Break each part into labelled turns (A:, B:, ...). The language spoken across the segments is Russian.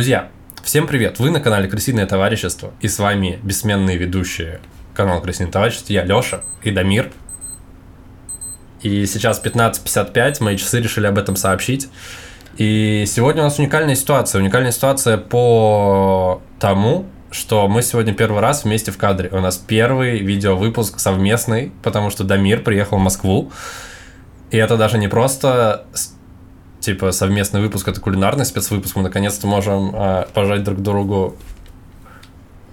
A: Друзья, всем привет! Вы на канале Крысиное товарищество, и с вами бессменные ведущие канала Крысиное товарищество, я Лёша и Дамир. И сейчас 15.55, мои часы решили об этом сообщить. И сегодня у нас уникальная ситуация. Уникальная ситуация по тому, что мы сегодня первый раз вместе в кадре. У нас первый видеовыпуск совместный, потому что Дамир приехал в Москву. И это даже не просто типа совместный выпуск, это кулинарный спецвыпуск. Мы наконец-то можем э, пожать друг другу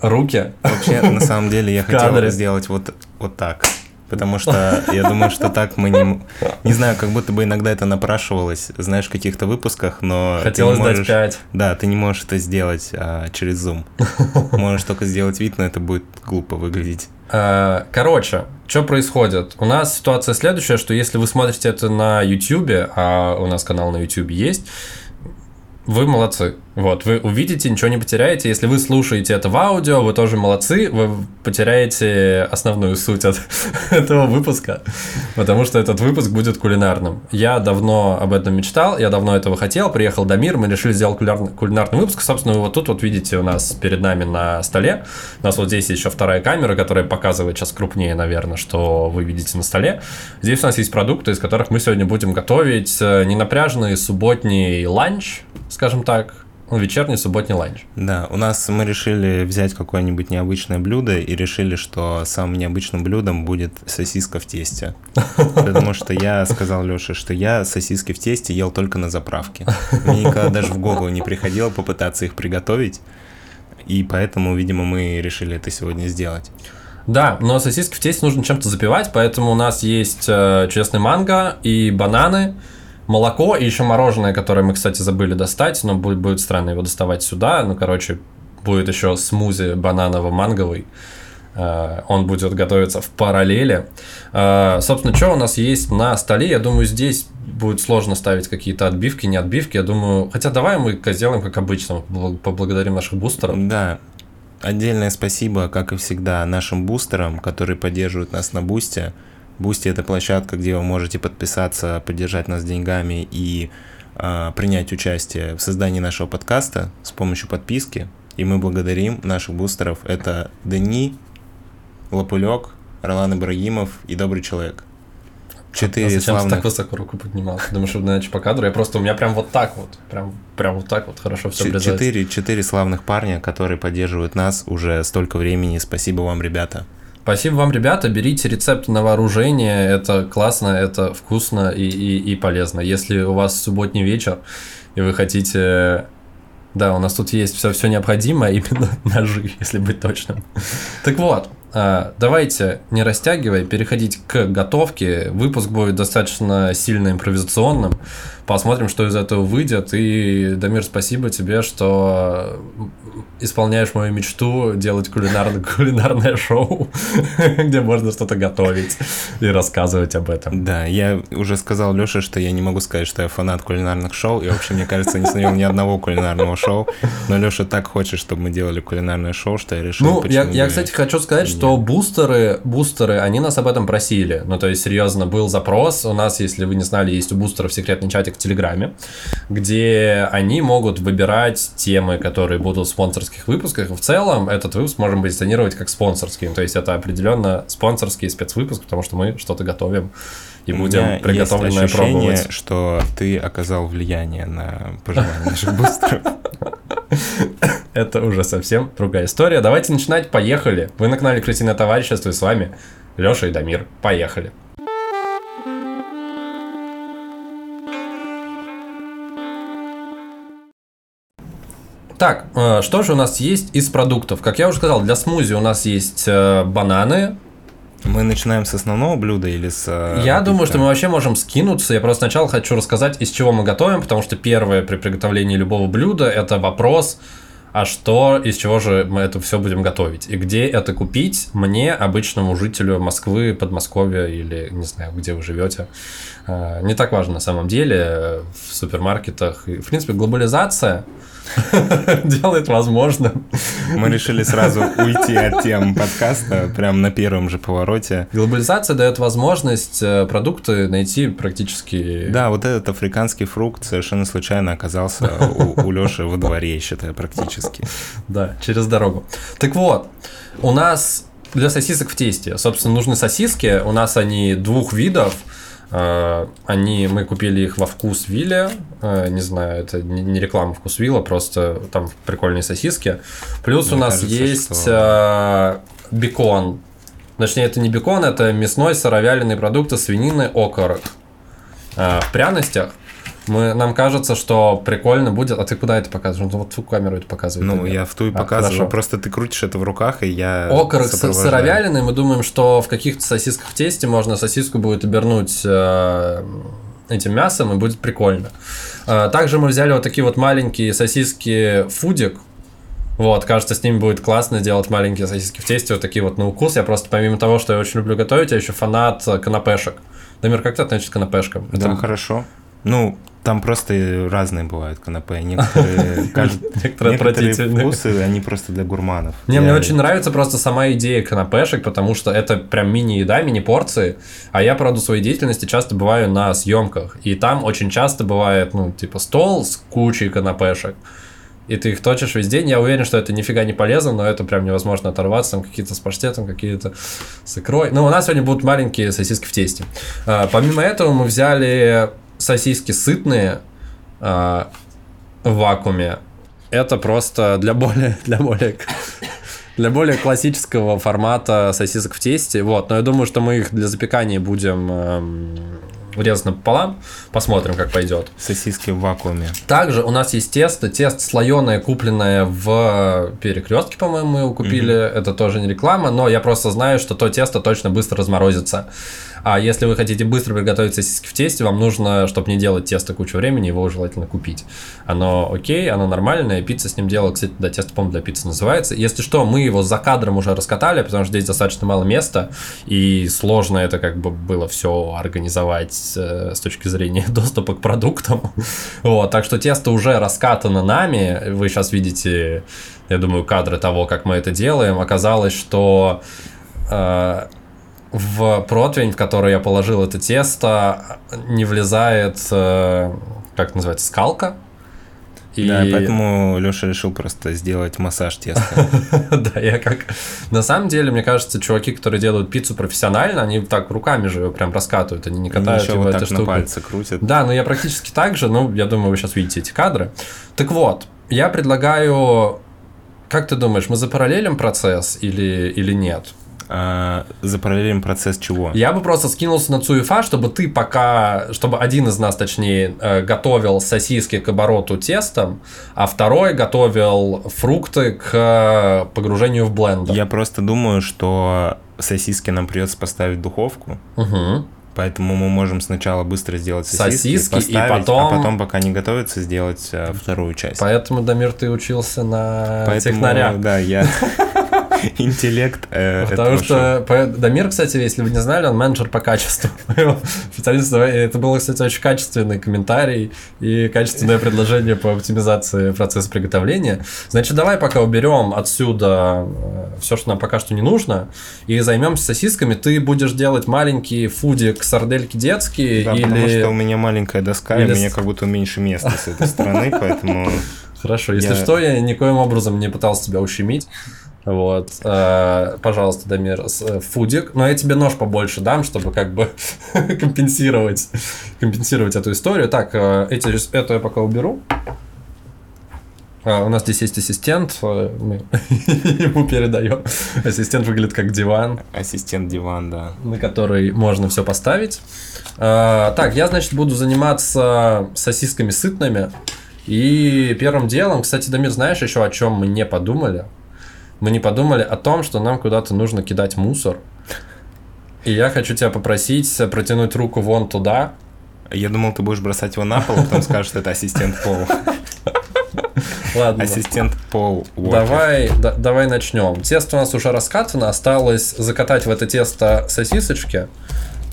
A: руки.
B: Вообще, на самом деле, я хотел сделать вот, вот так. Потому что я думаю, что так мы не... Не знаю, как будто бы иногда это напрашивалось, знаешь, в каких-то выпусках, но...
A: Хотелось можешь, дать 5.
B: Да, ты не можешь это сделать а, через Zoom. Можешь только сделать вид, но это будет глупо выглядеть.
A: Э, короче, что происходит? У нас ситуация следующая, что если вы смотрите это на YouTube, а у нас канал на YouTube есть, вы молодцы. Вот, вы увидите, ничего не потеряете. Если вы слушаете это в аудио, вы тоже молодцы, вы потеряете основную суть от этого выпуска, потому что этот выпуск будет кулинарным. Я давно об этом мечтал, я давно этого хотел, приехал Дамир, мы решили сделать кулинарный, кулинарный выпуск. Собственно, вы вот тут вот видите у нас перед нами на столе. У нас вот здесь еще вторая камера, которая показывает сейчас крупнее, наверное, что вы видите на столе. Здесь у нас есть продукты, из которых мы сегодня будем готовить э, ненапряжный субботний ланч, скажем так, ну, вечерний субботний ланч.
B: Да, у нас мы решили взять какое-нибудь необычное блюдо и решили, что самым необычным блюдом будет сосиска в тесте. Потому что я сказал Лёше, что я сосиски в тесте ел только на заправке. Мне никогда даже в голову не приходило попытаться их приготовить. И поэтому, видимо, мы решили это сегодня сделать.
A: Да, но сосиски в тесте нужно чем-то запивать, поэтому у нас есть э, чудесный манго и бананы молоко и еще мороженое, которое мы, кстати, забыли достать, но будет, будет странно его доставать сюда. Ну, короче, будет еще смузи бананово-манговый. Uh, он будет готовиться в параллели. Uh, собственно, что у нас есть на столе? Я думаю, здесь будет сложно ставить какие-то отбивки, не отбивки. Я думаю, хотя давай мы сделаем как обычно, поблагодарим наших бустеров.
B: Да, отдельное спасибо, как и всегда, нашим бустерам, которые поддерживают нас на бусте. Бусти это площадка, где вы можете подписаться, поддержать нас деньгами и э, принять участие в создании нашего подкаста с помощью подписки. И мы благодарим наших бустеров. Это Дани, Лопулек, Ролан Ибрагимов и Добрый человек.
A: Четыре а зачем славных... ты так высоко руку поднимал? Думаешь, что иначе по кадру? Я просто, у меня прям вот так вот, прям, прям вот так вот хорошо все
B: Ч- четыре, четыре славных парня, которые поддерживают нас уже столько времени. Спасибо вам, ребята.
A: Спасибо вам, ребята. Берите рецепт на вооружение. Это классно, это вкусно и, и, и полезно. Если у вас субботний вечер, и вы хотите... Да, у нас тут есть все, все необходимое, именно ножи, если быть точным. Так вот, а, давайте, не растягивая, переходить к готовке. Выпуск будет достаточно сильно импровизационным. Посмотрим, что из этого выйдет. И, Дамир, спасибо тебе, что исполняешь мою мечту делать кулинарное, кулинарное шоу, где можно что-то готовить и рассказывать об этом.
B: Да, я уже сказал Лёше, что я не могу сказать, что я фанат кулинарных шоу. И вообще, мне кажется, не смотрел ни одного кулинарного шоу. Но Лёша так хочет, чтобы мы делали кулинарное шоу, что я решил,
A: Ну, я, я, кстати, хочу сказать, что бустеры, бустеры, они нас об этом просили. Ну, то есть, серьезно, был запрос. У нас, если вы не знали, есть у бустеров секретный чатик в Телеграме, где они могут выбирать темы, которые будут в спонсорских выпусках. В целом, этот выпуск можем позиционировать как спонсорский. То есть, это определенно спонсорский спецвыпуск, потому что мы что-то готовим и будем приготовленное есть пробовать.
B: что ты оказал влияние на пожелания наших бустеров.
A: Это уже совсем другая история. Давайте начинать. Поехали. Вы на канале Крысиное товарищество и с вами Леша и Дамир. Поехали. Так, э, что же у нас есть из продуктов? Как я уже сказал, для смузи у нас есть э, бананы,
B: мы начинаем с основного блюда или с...
A: Э, Я думаю, что мы вообще можем скинуться. Я просто сначала хочу рассказать, из чего мы готовим, потому что первое при приготовлении любого блюда – это вопрос, а что, из чего же мы это все будем готовить? И где это купить мне, обычному жителю Москвы, Подмосковья или не знаю, где вы живете. Не так важно на самом деле в супермаркетах. В принципе, глобализация делает возможным.
B: Мы решили сразу уйти от тем подкаста, прям на первом же повороте.
A: Глобализация дает возможность э, продукты найти практически...
B: Да, вот этот африканский фрукт совершенно случайно оказался у, у Лёши во дворе, считаю, практически.
A: Да, через дорогу. Так вот, у нас для сосисок в тесте, собственно, нужны сосиски. У нас они двух видов. Э, они, мы купили их во вкус Вилля, э, не знаю, это не реклама вкус Вилла, просто там прикольные сосиски. Плюс Мне у нас кажется, есть что... Э, бекон. Точнее, это не бекон, это мясной сыровяленый продукты свинины окорок. В пряностях мы, нам кажется, что прикольно будет. А ты куда это показываешь? Ну, вот ту камеру это показывает.
B: Ну, я в ту и а, показываю. Хорошо. Просто ты крутишь это в руках, и я
A: Окорок сыровяленый. Мы думаем, что в каких-то сосисках в тесте можно сосиску будет обернуть э, этим мясом, и будет прикольно. Э, также мы взяли вот такие вот маленькие сосиски фудик. Вот, кажется, с ними будет классно делать маленькие сосиски в тесте, вот такие вот на укус. Я просто, помимо того, что я очень люблю готовить, я еще фанат канапешек. Дамир, как ты относишься к канапешкам?
B: Да, Это... хорошо. Ну, там просто разные бывают канапе. Некоторые, некоторые вкусы, они просто для гурманов.
A: Не, мне очень нравится просто сама идея канапешек, потому что это прям мини-еда, мини-порции. А я роду своей деятельности часто бываю на съемках. И там очень часто бывает, ну, типа, стол с кучей канапешек и ты их точишь весь день. Я уверен, что это нифига не полезно, но это прям невозможно оторваться. Там какие-то с паштетом, какие-то с икрой. Ну, у нас сегодня будут маленькие сосиски в тесте. А, помимо этого мы взяли сосиски сытные э, в вакууме, это просто для более, для более, для более классического формата сосисок в тесте. Вот, но я думаю, что мы их для запекания будем э, резать напополам. Посмотрим, как пойдет.
B: Сосиски в вакууме.
A: Также у нас есть тесто. Тесто слоеное, купленное в перекрестке, по-моему, мы его купили. Mm-hmm. Это тоже не реклама, но я просто знаю, что то тесто точно быстро разморозится. А если вы хотите быстро приготовить сосиски в тесте, вам нужно, чтобы не делать тесто кучу времени, его желательно купить. Оно окей, оно нормальное, пицца с ним делала, кстати, да, тесто, по для пиццы называется. Если что, мы его за кадром уже раскатали, потому что здесь достаточно мало места, и сложно это как бы было все организовать э, с точки зрения доступа к продуктам. вот, так что тесто уже раскатано нами, вы сейчас видите, я думаю, кадры того, как мы это делаем. Оказалось, что э, в противень, в который я положил это тесто, не влезает, э, как называется, скалка.
B: И... Да, поэтому Леша решил просто сделать массаж теста.
A: Да, я как... На самом деле, мне кажется, чуваки, которые делают пиццу профессионально, они так руками же прям раскатывают, они не катают его
B: так на пальцы крутят.
A: Да, но я практически так же, ну, я думаю, вы сейчас видите эти кадры. Так вот, я предлагаю... Как ты думаешь, мы запараллелим процесс или, или нет?
B: Э, запараллелим процесс чего?
A: Я бы просто скинулся на Цуефа, чтобы ты пока, чтобы один из нас, точнее, э, готовил сосиски к обороту тестом, а второй готовил фрукты к погружению в блендер.
B: Я просто думаю, что сосиски нам придется поставить в духовку.
A: Угу.
B: Поэтому мы можем сначала быстро сделать сосиски,
A: сосиски поставить, и потом...
B: а потом, пока не готовится, сделать э, вторую часть.
A: Поэтому, Дамир, ты учился на Поэтому, технаря.
B: Да, я интеллект
A: э, Потому что Дамир, кстати, если вы не знали, он менеджер по качеству. Это был, кстати, очень качественный комментарий и качественное предложение по оптимизации процесса приготовления. Значит, давай пока уберем отсюда э, все, что нам пока что не нужно, и займемся сосисками. Ты будешь делать маленькие фудик, сардельки детские
B: да, или... потому что у меня маленькая доска, или... и у меня как будто меньше места с этой стороны, поэтому...
A: Хорошо, если я... что, я никоим образом не пытался тебя ущемить. Вот. Э, пожалуйста, Дамир, э, фудик. Но я тебе нож побольше дам, чтобы как бы компенсировать, компенсировать эту историю. Так, э, эти, эту я пока уберу. А, у нас здесь есть ассистент, мы ему передаем. Ассистент выглядит как диван.
B: Ассистент диван, да.
A: На который можно все поставить. А, так, я, значит, буду заниматься сосисками сытными. И первым делом, кстати, Дамир, знаешь еще о чем мы не подумали? Мы не подумали о том, что нам куда-то нужно кидать мусор. И я хочу тебя попросить протянуть руку вон туда.
B: Я думал, ты будешь бросать его на пол, а потом скажешь, что это ассистент Пол.
A: Ладно.
B: Ассистент Пол.
A: Давай, да, давай начнем. Тесто у нас уже раскатано, осталось закатать в это тесто сосисочки.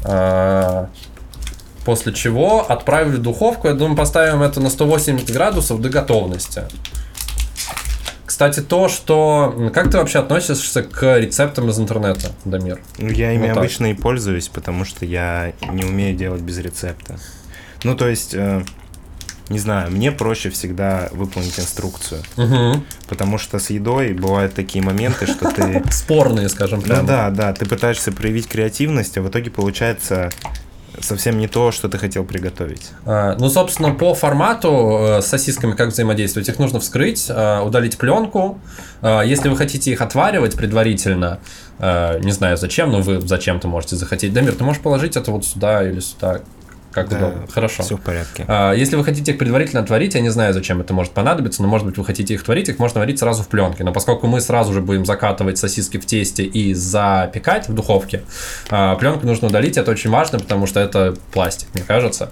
A: А, после чего отправили в духовку. Я думаю, поставим это на 180 градусов до готовности. Кстати, то, что... Как ты вообще относишься к рецептам из интернета, Дамир?
B: Ну, я ими
A: Вот так.
B: обычно и пользуюсь, потому что я не умею делать без рецепта. Ну, то есть, э, не знаю, мне проще всегда выполнить инструкцию,
A: Угу.
B: потому что с едой бывают такие моменты, что ты...
A: Спорные, скажем
B: Да,
A: прямо.
B: да, да, ты пытаешься проявить креативность, а в итоге получается совсем не то, что ты хотел приготовить.
A: А, Ну, собственно, по формату э, с сосисками как взаимодействовать? Их нужно вскрыть, э, удалить пленку. Э, Если вы хотите их отваривать предварительно, э, не знаю зачем, но вы зачем-то можете захотеть. Дамир, ты можешь положить это вот сюда или сюда, как
B: Да,
A: удобно. Хорошо.
B: Все в порядке.
A: А, Если вы хотите их предварительно отварить, я не знаю, зачем это может понадобиться, но может быть вы хотите их творить, их можно варить сразу в пленке. Но поскольку мы сразу же будем закатывать сосиски в тесте и запекать в духовке, а, пленку нужно удалить, это очень важно, потому что это пластик, мне кажется.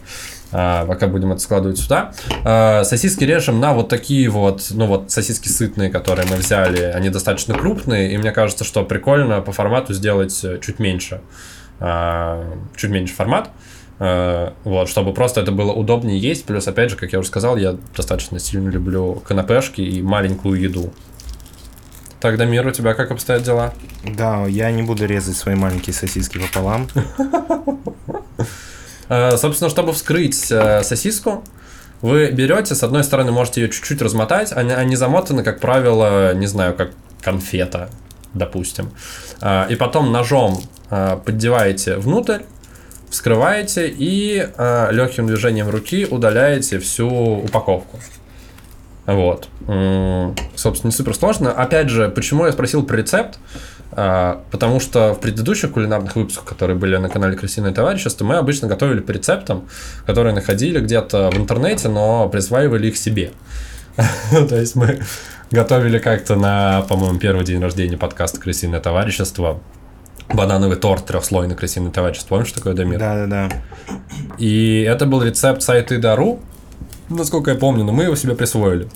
A: А, Пока будем это складывать сюда. А, Сосиски режем на вот такие вот, ну вот сосиски сытные, которые мы взяли, они достаточно крупные, и мне кажется, что прикольно по формату сделать чуть меньше. А, Чуть меньше формат. Э, Вот, чтобы просто это было удобнее есть. Плюс, опять же, как я уже сказал, я достаточно сильно люблю канапешки и маленькую еду. Тогда, Мир, у тебя как обстоят дела?
B: Да, я не буду резать свои маленькие сосиски пополам.
A: Э, Собственно, чтобы вскрыть э, сосиску, вы берете, с одной стороны, можете ее чуть-чуть размотать, они, они замотаны, как правило, не знаю, как конфета, допустим. Э, И потом ножом э, поддеваете внутрь, вскрываете и легким движением руки удаляете всю упаковку. Вот. Собственно, не супер сложно. Опять же, почему я спросил про рецепт? А, Потому что в предыдущих кулинарных выпусках, которые были на канале Крысиное товарищество, мы обычно готовили по рецептам, которые находили где-то в интернете, но присваивали их себе. То есть мы готовили как-то на, по-моему, первый день рождения подкаста Крысиное товарищество банановый торт трехслойный крысиное товарищество. Помнишь что такое, Дамир?
B: Да-да-да.
A: И это был рецепт сайта Идару, насколько я помню, но мы его себе присвоили.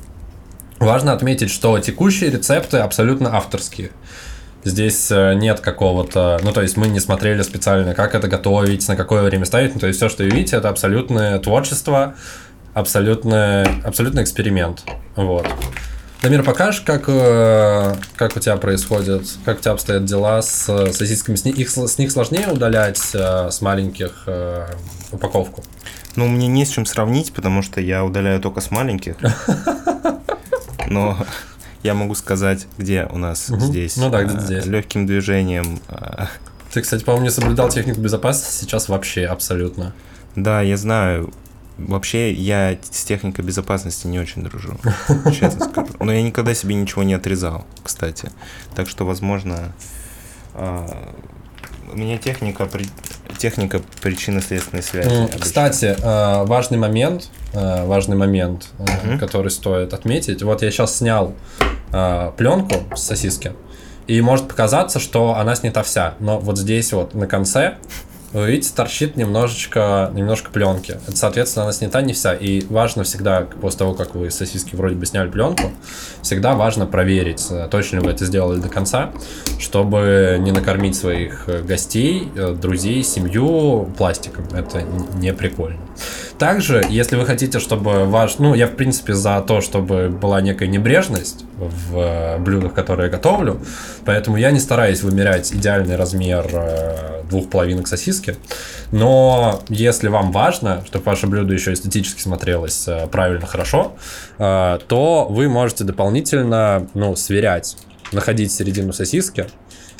A: Важно отметить, что текущие рецепты абсолютно авторские. Здесь э, нет какого-то... Ну, то есть мы не смотрели специально, как это готовить, на какое время ставить. Ну, то есть все, что вы видите, это абсолютное творчество, абсолютное, абсолютный эксперимент. Вот. Дамир, покажешь, как, э, как у тебя происходит, как у тебя обстоят дела с сосисками? С, ни- их, с них сложнее удалять э, с маленьких э, упаковку?
B: Ну, мне не с чем сравнить, потому что я удаляю только с маленьких. Но я могу сказать, где у нас
A: Мгм.
B: здесь.
A: Ну да, где-то здесь.
B: Легким движением.
A: Ты, кстати, по-моему, не соблюдал технику безопасности сейчас вообще абсолютно.
B: Да, я знаю. Вообще, я с техникой безопасности не очень дружу, честно скажу. Но я никогда себе ничего не отрезал, кстати. Так что, возможно, а, у меня техника, техника причинно-следственной связи.
A: М,
B: обычно.
A: Кстати, э, важный момент, э, важный момент,
B: Мгм.
A: который стоит отметить. Вот я сейчас снял пленку с сосиски, и может показаться, что она снята вся. Но вот здесь вот на конце вы видите, торчит немножечко, немножко пленки. Это, соответственно, она снята не вся. И важно всегда, после того, как вы сосиски вроде бы сняли пленку, всегда важно проверить, э, точно ли вы это сделали до конца, чтобы не накормить своих э, гостей, э, друзей, семью пластиком. Это не прикольно. Также, если вы хотите, чтобы ваш... Ну, я, в принципе, за то, чтобы была некая небрежность в э, блюдах, которые я готовлю, поэтому я не стараюсь вымерять идеальный размер э, двух половинок сосиски, но если вам важно, чтобы ваше блюдо еще эстетически смотрелось э, правильно, хорошо, то вы можете дополнительно, ну, сверять, находить середину сосиски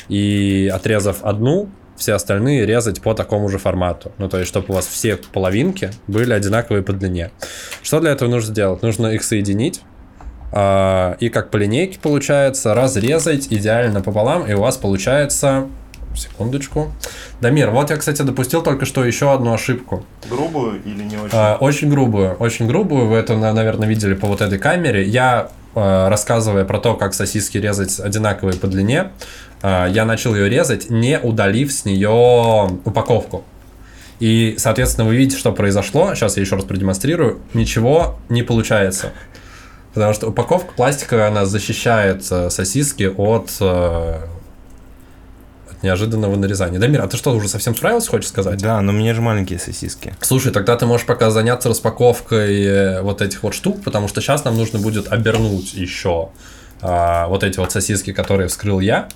A: и, отрезав одну, все остальные резать по такому же формату. Ну, то есть, чтобы у вас все половинки были одинаковые по длине. Что для этого нужно сделать? Нужно их соединить. а, И как по линейке получается, разрезать идеально пополам, и у вас получается... Секундочку. Дамир, вот я, кстати, допустил только что еще одну ошибку.
B: Грубую или не очень?
A: А, Очень грубую, очень грубую. Вы это, на- наверное, видели по вот этой камере. Я, э, рассказывая про то, как сосиски резать одинаковые по длине, э, я начал ее резать, не удалив с нее упаковку. И, соответственно, вы видите, что произошло. Сейчас я еще раз продемонстрирую. Ничего не получается. Потому что упаковка пластиковая, она защищает э, сосиски от, э, от неожиданного нарезания. Дамир, а ты что, уже совсем справился, хочешь сказать?
B: Да, но у меня же маленькие сосиски.
A: Слушай, тогда ты можешь пока заняться распаковкой э, вот этих вот штук, потому что сейчас нам нужно будет обернуть еще а, вот эти вот сосиски, которые вскрыл я,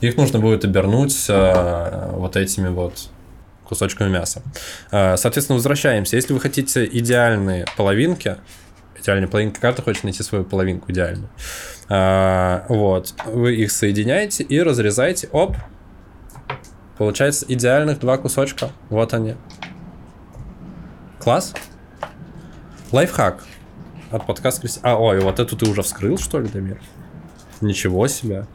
A: их нужно будет обернуть а, вот этими вот кусочками мяса. А, соответственно, возвращаемся. Если вы хотите идеальные половинки, идеальные половинки, как ты хочешь найти свою половинку идеальную, а, вот, вы их соединяете и разрезаете, оп, получается идеальных два кусочка, вот они. Класс. Лайфхак от подкаста. А, ой, вот эту ты уже вскрыл, что ли, Дамир? Ничего себе.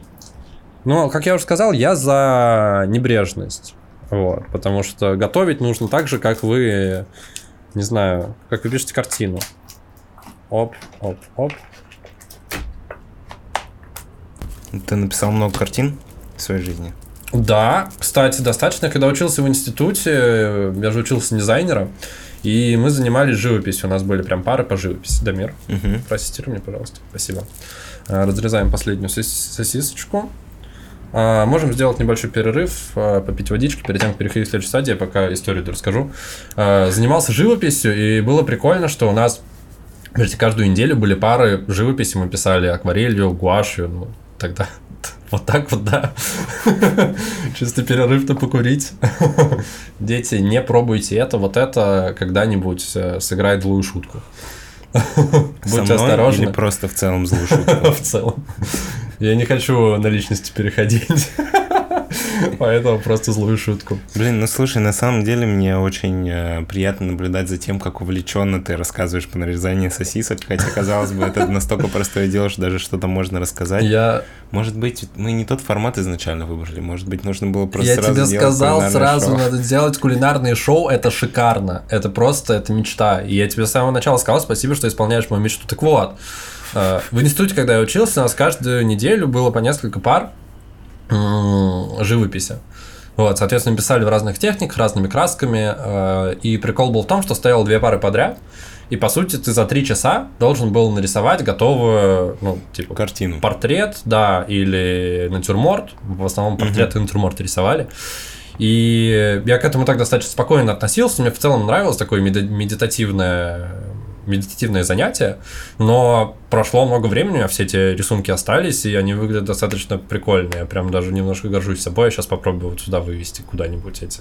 A: Ну, как я уже сказал, я за небрежность. Вот, потому что готовить нужно так же, как вы, не знаю, как вы пишете картину. Оп, оп, оп.
B: Ты написал много картин в своей жизни?
A: Да, кстати, достаточно. Когда учился в институте, я же учился дизайнером, и мы занимались живописью. У нас были прям пары по живописи. Дамир,
B: Угу.
A: проассистируй мне, пожалуйста. Спасибо. Разрезаем последнюю сос- сосисочку. А, Можем сделать небольшой перерыв, а, попить водички перед тем, как переходить к следующей стадии, я пока историю расскажу. А, Занимался живописью, и было прикольно, что у нас почти каждую неделю были пары живописи, мы писали акварелью, гуашью, ну, тогда вот так вот, да. Чисто перерыв-то покурить. Дети, не пробуйте это, вот это когда-нибудь э, сыграет злую шутку. Будьте осторожны.
B: Просто в целом злую шутку?
A: В целом. Я не хочу на личности переходить. Поэтому просто злую шутку.
B: Блин, ну слушай, на самом деле мне очень э, приятно наблюдать за тем, как увлеченно ты рассказываешь по нарезанию сосисок, хотя, казалось бы, это настолько простое дело, что даже что-то можно рассказать.
A: Я,
B: Может быть, мы не тот формат изначально выбрали, может быть, нужно было просто
A: я тебе сказал
B: кулинарное
A: сразу,
B: шоу.
A: надо делать кулинарные шоу, это шикарно. Это просто, это мечта. И я тебе с самого начала сказал спасибо, что исполняешь мою мечту. Так вот, в институте, когда я учился, у нас каждую неделю было по несколько пар живописи. Вот, соответственно, писали в разных техниках, разными красками. э, И прикол был в том, что стоял две пары подряд. И по сути ты за три часа должен был нарисовать готовую, ну, типа,
B: Картину.
A: портрет, да, или натюрморт. В основном портрет и натюрморт рисовали. И я к этому так достаточно спокойно относился. Мне в целом нравилось такое меди- медитативное медитативное занятие, но прошло много времени, а все эти рисунки остались, и они выглядят достаточно прикольно. Я прям даже немножко горжусь собой. Я сейчас попробую вот сюда вывести куда-нибудь эти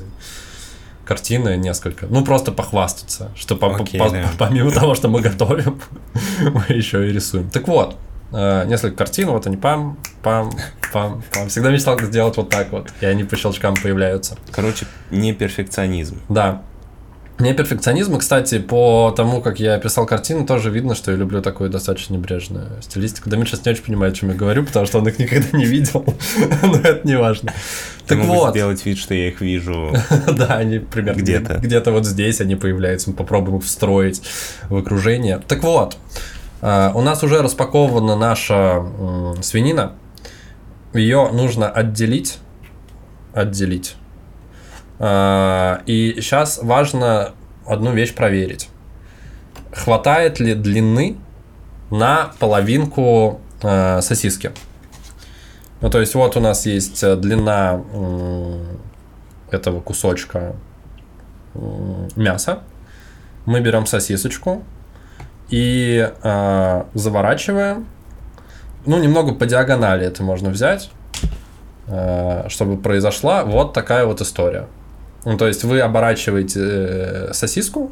A: картины несколько. Ну, просто похвастаться, что по-
B: Окей,
A: по-
B: да.
A: помимо того, что мы готовим, мы еще и рисуем. Так вот, э, несколько картин, вот они пам, пам, пам, пам. Всегда мечтал сделать вот так вот, и они по щелчкам появляются.
B: Короче, не перфекционизм.
A: Да. Мне перфекционизм, и, кстати, по тому, как я писал картину, тоже видно, что я люблю такую достаточно небрежную стилистику. Дамир сейчас не очень понимает, о чем я говорю, потому что он их никогда не видел, но это не важно. Так вот,
B: сделать вид, что я их вижу.
A: да, они примерно
B: Где-то.
A: где-то вот здесь они появляются, мы попробуем их встроить в окружение. Так вот, э, у нас уже распакована наша свинина, ее нужно отделить, отделить. Э, И сейчас важно одну вещь проверить. Хватает ли длины на половинку э, сосиски? Ну, то есть, вот у нас есть э, длина этого кусочка мяса. Мы берем сосисочку и э, заворачиваем. Ну, немного по диагонали это можно взять, э, чтобы произошла вот такая вот история. Ну, то есть вы оборачиваете э, сосиску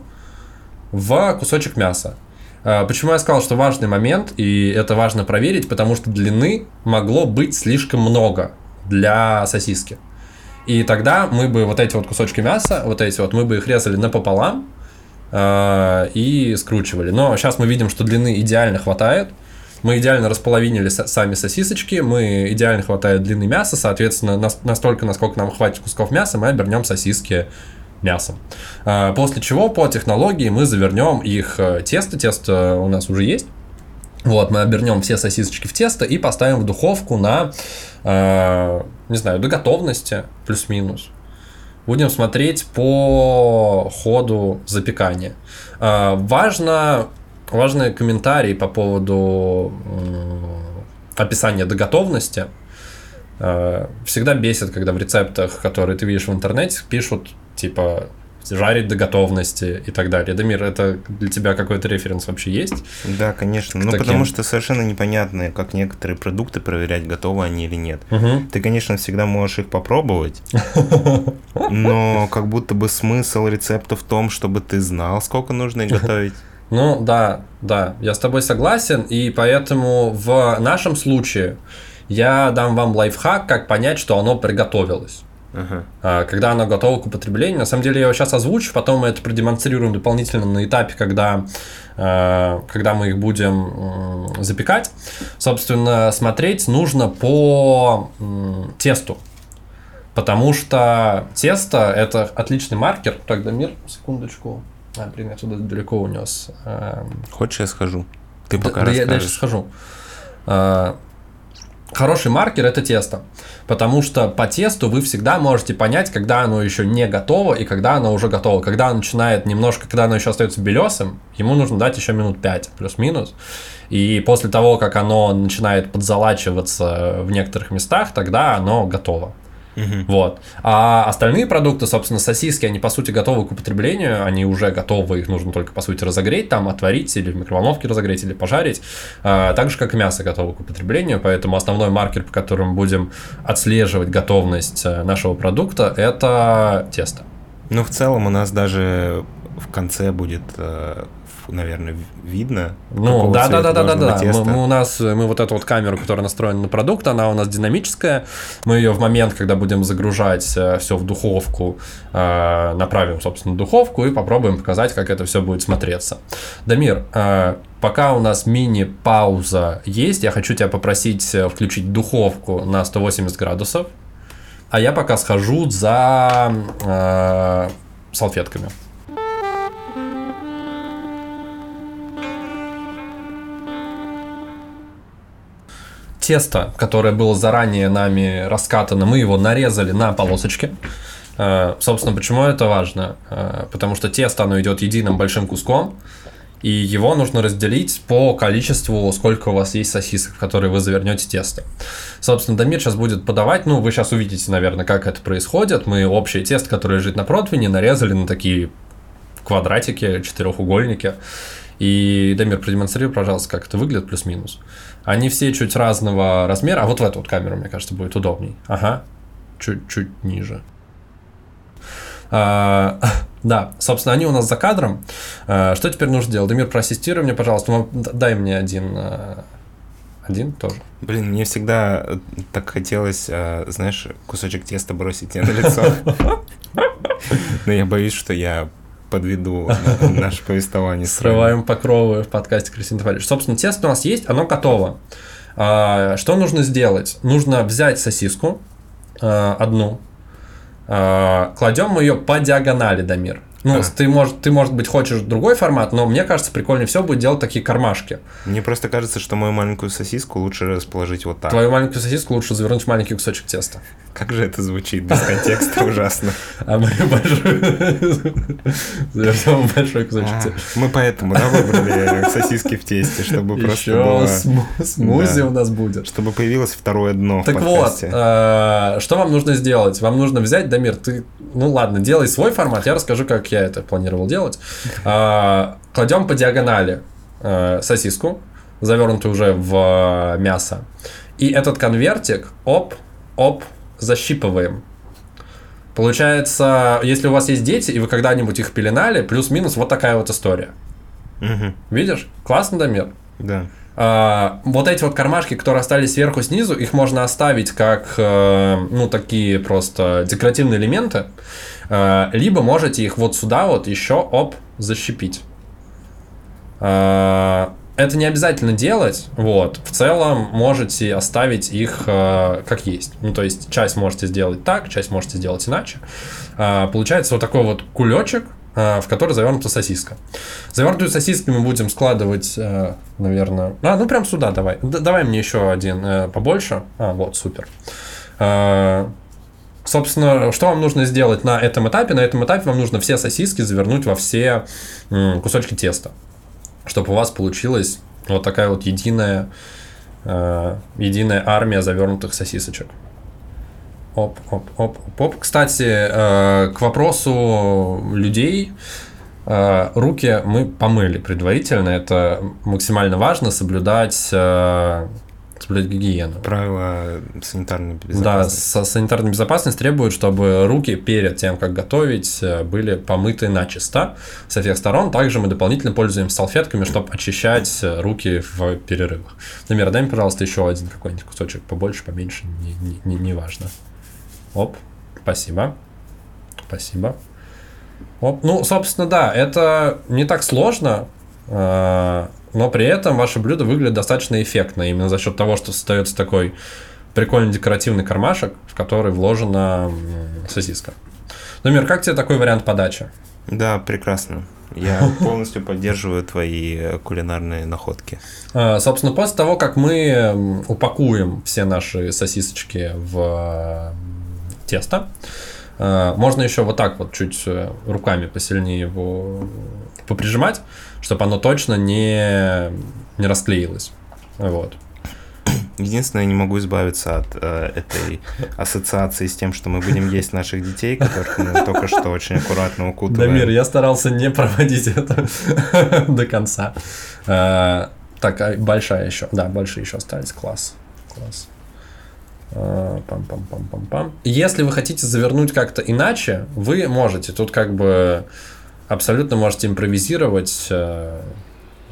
A: в кусочек мяса. Э, Почему я сказал, что важный момент, и это важно проверить, потому что длины могло быть слишком много для сосиски. И тогда мы бы вот эти вот кусочки мяса, вот эти вот, мы бы их резали напополам э, и скручивали. Но сейчас мы видим, что длины идеально хватает. Мы идеально располовинили сами сосисочки, мы идеально хватает длины мяса, соответственно, нас- настолько, насколько нам хватит кусков мяса, мы обернем сосиски мясом. А, После чего по технологии мы завернем их э, тесто, тесто у нас уже есть. Вот, мы обернем все сосисочки в тесто и поставим в духовку на, э, не знаю, до готовности, плюс-минус. Будем смотреть по ходу запекания. Э, важно, важные комментарии по поводу м, описания до готовности. Э, Всегда бесит, когда в рецептах, которые ты видишь в интернете, пишут типа жарить до готовности и так далее. Дамир, это для тебя какой-то референс вообще есть?
B: Да, конечно. Ну,
A: таким?
B: потому что совершенно непонятно, как некоторые продукты проверять, готовы они или нет.
A: Угу.
B: Ты, конечно, всегда можешь их попробовать, но как будто бы смысл рецепта в том, чтобы ты знал, сколько нужно их готовить.
A: Ну да, да, я с тобой согласен, и поэтому в нашем случае я дам вам лайфхак, как понять, что оно приготовилось.
B: Ага.
A: А, когда оно готово к употреблению. На самом деле я его сейчас озвучу, потом мы это продемонстрируем дополнительно на этапе, когда, а, когда мы их будем запекать. Собственно, смотреть нужно по тесту. Потому что тесто это отличный маркер. Так, Дамир, секундочку. А, блин, я туда далеко унес. А,
B: Хочешь, я схожу? Ты
A: да-
B: пока
A: да я дальше
B: расскажешь.
A: схожу. А, Хороший маркер это тесто, потому что по тесту вы всегда можете понять, когда оно еще не готово и когда оно уже готово. Когда оно начинает немножко, когда оно еще остается белесым, ему нужно дать еще минут 5 плюс-минус. И после того, как оно начинает подзалачиваться в некоторых местах, тогда оно готово.
B: Мгм.
A: Вот. А остальные продукты, собственно, сосиски, они по сути готовы к употреблению, они уже готовы, их нужно только по сути разогреть, там отварить или в микроволновке разогреть или пожарить. А, так же, как и мясо готово к употреблению, поэтому основной маркер, по которому будем отслеживать готовность э, нашего продукта, это тесто.
B: Ну, в целом у нас даже в конце будет, э, наверное, видно.
A: Ну, да, да, да, да, да, да. Мы, у нас, мы вот эту вот камеру, которая настроена на продукт, она у нас динамическая. Мы ее в момент, когда будем загружать все в духовку, э, направим, собственно, в духовку и попробуем показать, как это все будет смотреться. Дамир, э, пока у нас мини-пауза есть, я хочу тебя попросить э, включить духовку на 180 градусов, а я пока схожу за э, салфетками. Тесто, которое было заранее нами раскатано, мы его нарезали на полосочки. Э, Собственно, почему это важно? Э, Потому что тесто, оно идет единым большим куском, и его нужно разделить по количеству, сколько у вас есть сосисок, в которые вы завернете тесто. Собственно, Дамир сейчас будет подавать, ну, вы сейчас увидите, наверное, как это происходит. Мы общее тесто, которое лежит на противне, нарезали на такие квадратики, четырехугольники. И, Дамир, продемонстрируй, пожалуйста, как это выглядит плюс-минус. Они все чуть разного размера, а вот в эту вот камеру, мне кажется, будет удобней. Ага, чуть-чуть ниже. А, да, собственно, они у нас за кадром. А, что теперь нужно делать? Дамир, проассистируй мне, пожалуйста. Ну, Дай мне один, а, один тоже.
B: Блин, мне всегда э, так хотелось, э, знаешь, кусочек теста бросить тебе на лицо. Но я боюсь, что я подведу на- наше повествование.
A: Срываем покровы в подкасте «Красивый товарищ». Собственно, тесто у нас есть, оно готово. А, Что нужно сделать? Нужно взять сосиску а, одну, а, кладем ее по диагонали, Дамир. Ну,
B: А.
A: ты, может, ты, может быть, хочешь другой формат, но мне кажется, прикольнее всего будет делать такие кармашки.
B: Мне просто кажется, что мою маленькую сосиску лучше расположить вот так.
A: Твою маленькую сосиску лучше завернуть в маленький кусочек теста.
B: Как же это звучит без контекста ужасно.
A: А мы большой... В большой кусочек
B: А. Мы поэтому, да, выбрали сосиски в тесте, чтобы просто было...
A: сму- смузи у нас будет.
B: Чтобы появилось второе дно
A: Так вот, э, что вам нужно сделать? Вам нужно взять, Дамир, ты, ну ладно, делай свой формат, я расскажу, как я это планировал делать. Э, Кладем по диагонали сосиску, завернутую уже в мясо. И этот конвертик, оп, оп, защипываем. Получается, если у вас есть дети, и вы когда-нибудь их пеленали, плюс-минус вот такая вот история.
B: Мгм,
A: Видишь? Классно, Дамир?
B: Да.
A: А, вот эти вот кармашки, которые остались сверху снизу, их можно оставить как, э, ну, такие просто декоративные элементы. Э, либо можете их вот сюда вот еще, оп, защипить. А, это не обязательно делать, вот. В целом можете оставить их э, как есть. Ну, то есть часть можете сделать так, часть можете сделать иначе. А, получается вот такой вот кулечек, э, в который завернута сосиска. Завернутую сосиску мы будем складывать, э, наверное... А, ну прям сюда давай. Д- давай мне еще один э, побольше. А, вот, супер. Э, Собственно, что вам нужно сделать на этом этапе? На этом этапе вам нужно все сосиски завернуть во все кусочки теста, чтобы у вас получилась вот такая вот единая, э, единая армия завернутых сосисочек. Оп, оп, оп, оп, оп. Кстати, э, к вопросу людей, э, руки мы помыли предварительно. Это максимально важно соблюдать, э, соблюдать гигиену.
B: Правила санитарной
A: Да,
B: безопасности.
A: со- санитарная безопасность требует, чтобы руки перед тем, как готовить, э, были помыты начисто со всех сторон. Также мы дополнительно пользуемся салфетками, чтобы очищать э, руки в перерывах. Например, дай мне, пожалуйста, еще один какой-нибудь кусочек побольше, поменьше, не, не, не, не важно. Оп, спасибо. Спасибо. Оп. Ну, собственно, да, это не так сложно, э, но при этом ваше блюдо выглядит достаточно эффектно, именно за счет того, что создается такой прикольный декоративный кармашек, в который вложена сосиска. Номер, как тебе такой вариант подачи?
B: Да, прекрасно. Я полностью поддерживаю твои э, кулинарные находки.
A: Э, Собственно, после того, как мы упакуем все наши сосисочки в тесто, э, можно еще вот так вот чуть э, руками посильнее его поприжимать, чтобы оно точно не, не расклеилось. Вот.
B: Единственное, я не могу избавиться от э, этой ассоциации с тем, что мы будем есть наших детей, которых мы только что очень аккуратно укутываем.
A: Дамир, я старался не проводить это до конца. Э, Так, а большая еще. Да, большие еще остались. Класс. Класс. Э, Пам-пам-пам-пам-пам. Если вы хотите завернуть как-то иначе, вы можете. Тут как бы абсолютно можете импровизировать. э,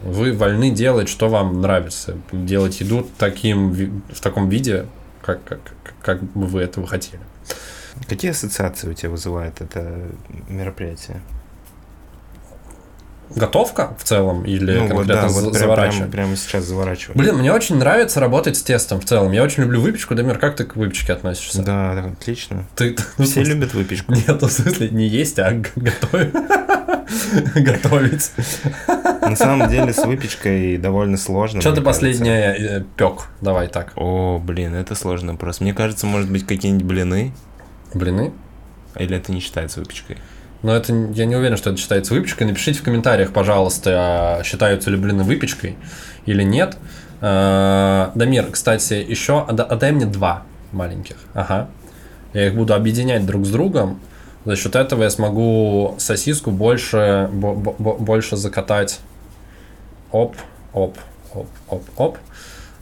A: Вы вольны делать, что вам нравится. Делать еду таким, в таком виде, как, как, как бы вы этого хотели.
B: Какие ассоциации у тебя вызывает это мероприятие?
A: Готовка в целом или
B: ну вот
A: конкретно
B: да,
A: за-
B: вот
A: заворачивание?
B: прям- прямо сейчас заворачиваю.
A: Блин, мне очень нравится работать с тестом в целом. Я очень люблю выпечку. Дамир, как ты к выпечке относишься?
B: Да, да, отлично.
A: Ты, ну,
B: Все
A: смысле-
B: любят выпечку.
A: Нет, ну, в смысле не есть, а готовить. Готовить.
B: На самом деле с выпечкой довольно сложно.
A: Что ты
B: кажется.
A: последнее э, пек? Давай так.
B: О, блин, это сложный вопрос. Мне кажется, может быть, какие-нибудь блины?
A: Блины?
B: Или это не считается выпечкой?
A: Но это я не уверен, что это считается выпечкой. Напишите в комментариях, пожалуйста, а считаются ли блины выпечкой или нет. Э, Дамир, кстати, еще отда- отдай мне два маленьких. Ага. Я их буду объединять друг с другом. За счет этого я смогу сосиску больше, бо- бо- бо- больше закатать. Оп, оп, оп, оп, оп.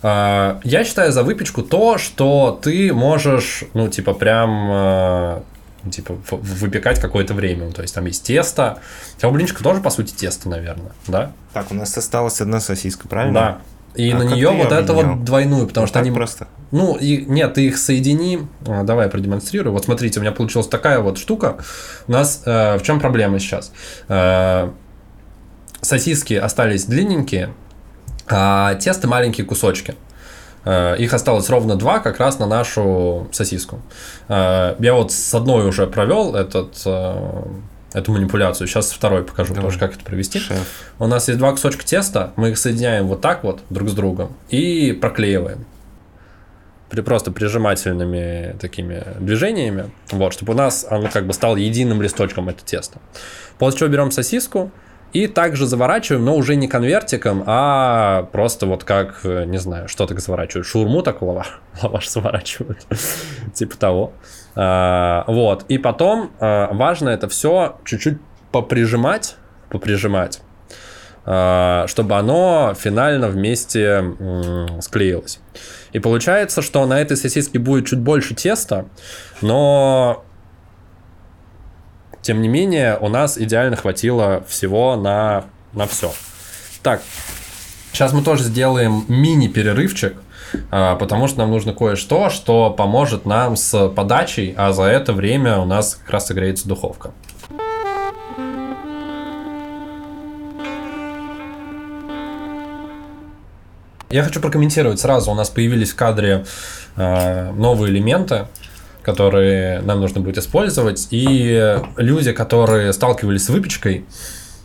A: А, Я считаю за выпечку то, что ты можешь, ну, типа, прям э, типа в- выпекать какое-то время. Ну, То есть там есть тесто. У блинчика тоже, по сути, тесто, наверное, да?
B: Так, у нас осталась одна сосиска, правильно?
A: Да. И
B: А
A: на нее вот это вот двойную, потому
B: Вот
A: что они...
B: просто.
A: Ну, и, нет, ты их соедини. А, Давай я продемонстрирую. Вот смотрите, у меня получилась такая вот штука. У нас э, в чем проблема сейчас? Э, сосиски остались длинненькие, а тесто маленькие кусочки. Э, Их осталось ровно два, как раз на нашу сосиску. Э, Я вот с одной уже провел этот, э, эту манипуляцию. Сейчас второй покажу
B: Давай.
A: тоже, как это провести.
B: Шеф.
A: У нас есть два кусочка теста, мы их соединяем вот так вот друг с другом и проклеиваем. При просто прижимательными такими движениями, вот, чтобы у нас оно как бы стало единым листочком это тесто. После чего берем сосиску и также заворачиваем, но уже не конвертиком, а просто вот как, э, не знаю, что так заворачивают. Шурму так лаваш, лаваш заворачивают. типа того. А, Вот. И потом а, важно это все чуть-чуть поприжимать, поприжимать, а, чтобы оно финально вместе склеилось. И получается, что на этой сосиске будет чуть больше теста, но тем не менее у нас идеально хватило всего на, на все. Так, сейчас мы тоже сделаем мини-перерывчик, а, потому что нам нужно кое-что, что поможет нам с подачей, а за это время у нас как раз согреется духовка. Я хочу прокомментировать сразу. У нас появились в кадре э, новые элементы, которые нам нужно будет использовать. И люди, которые сталкивались с выпечкой,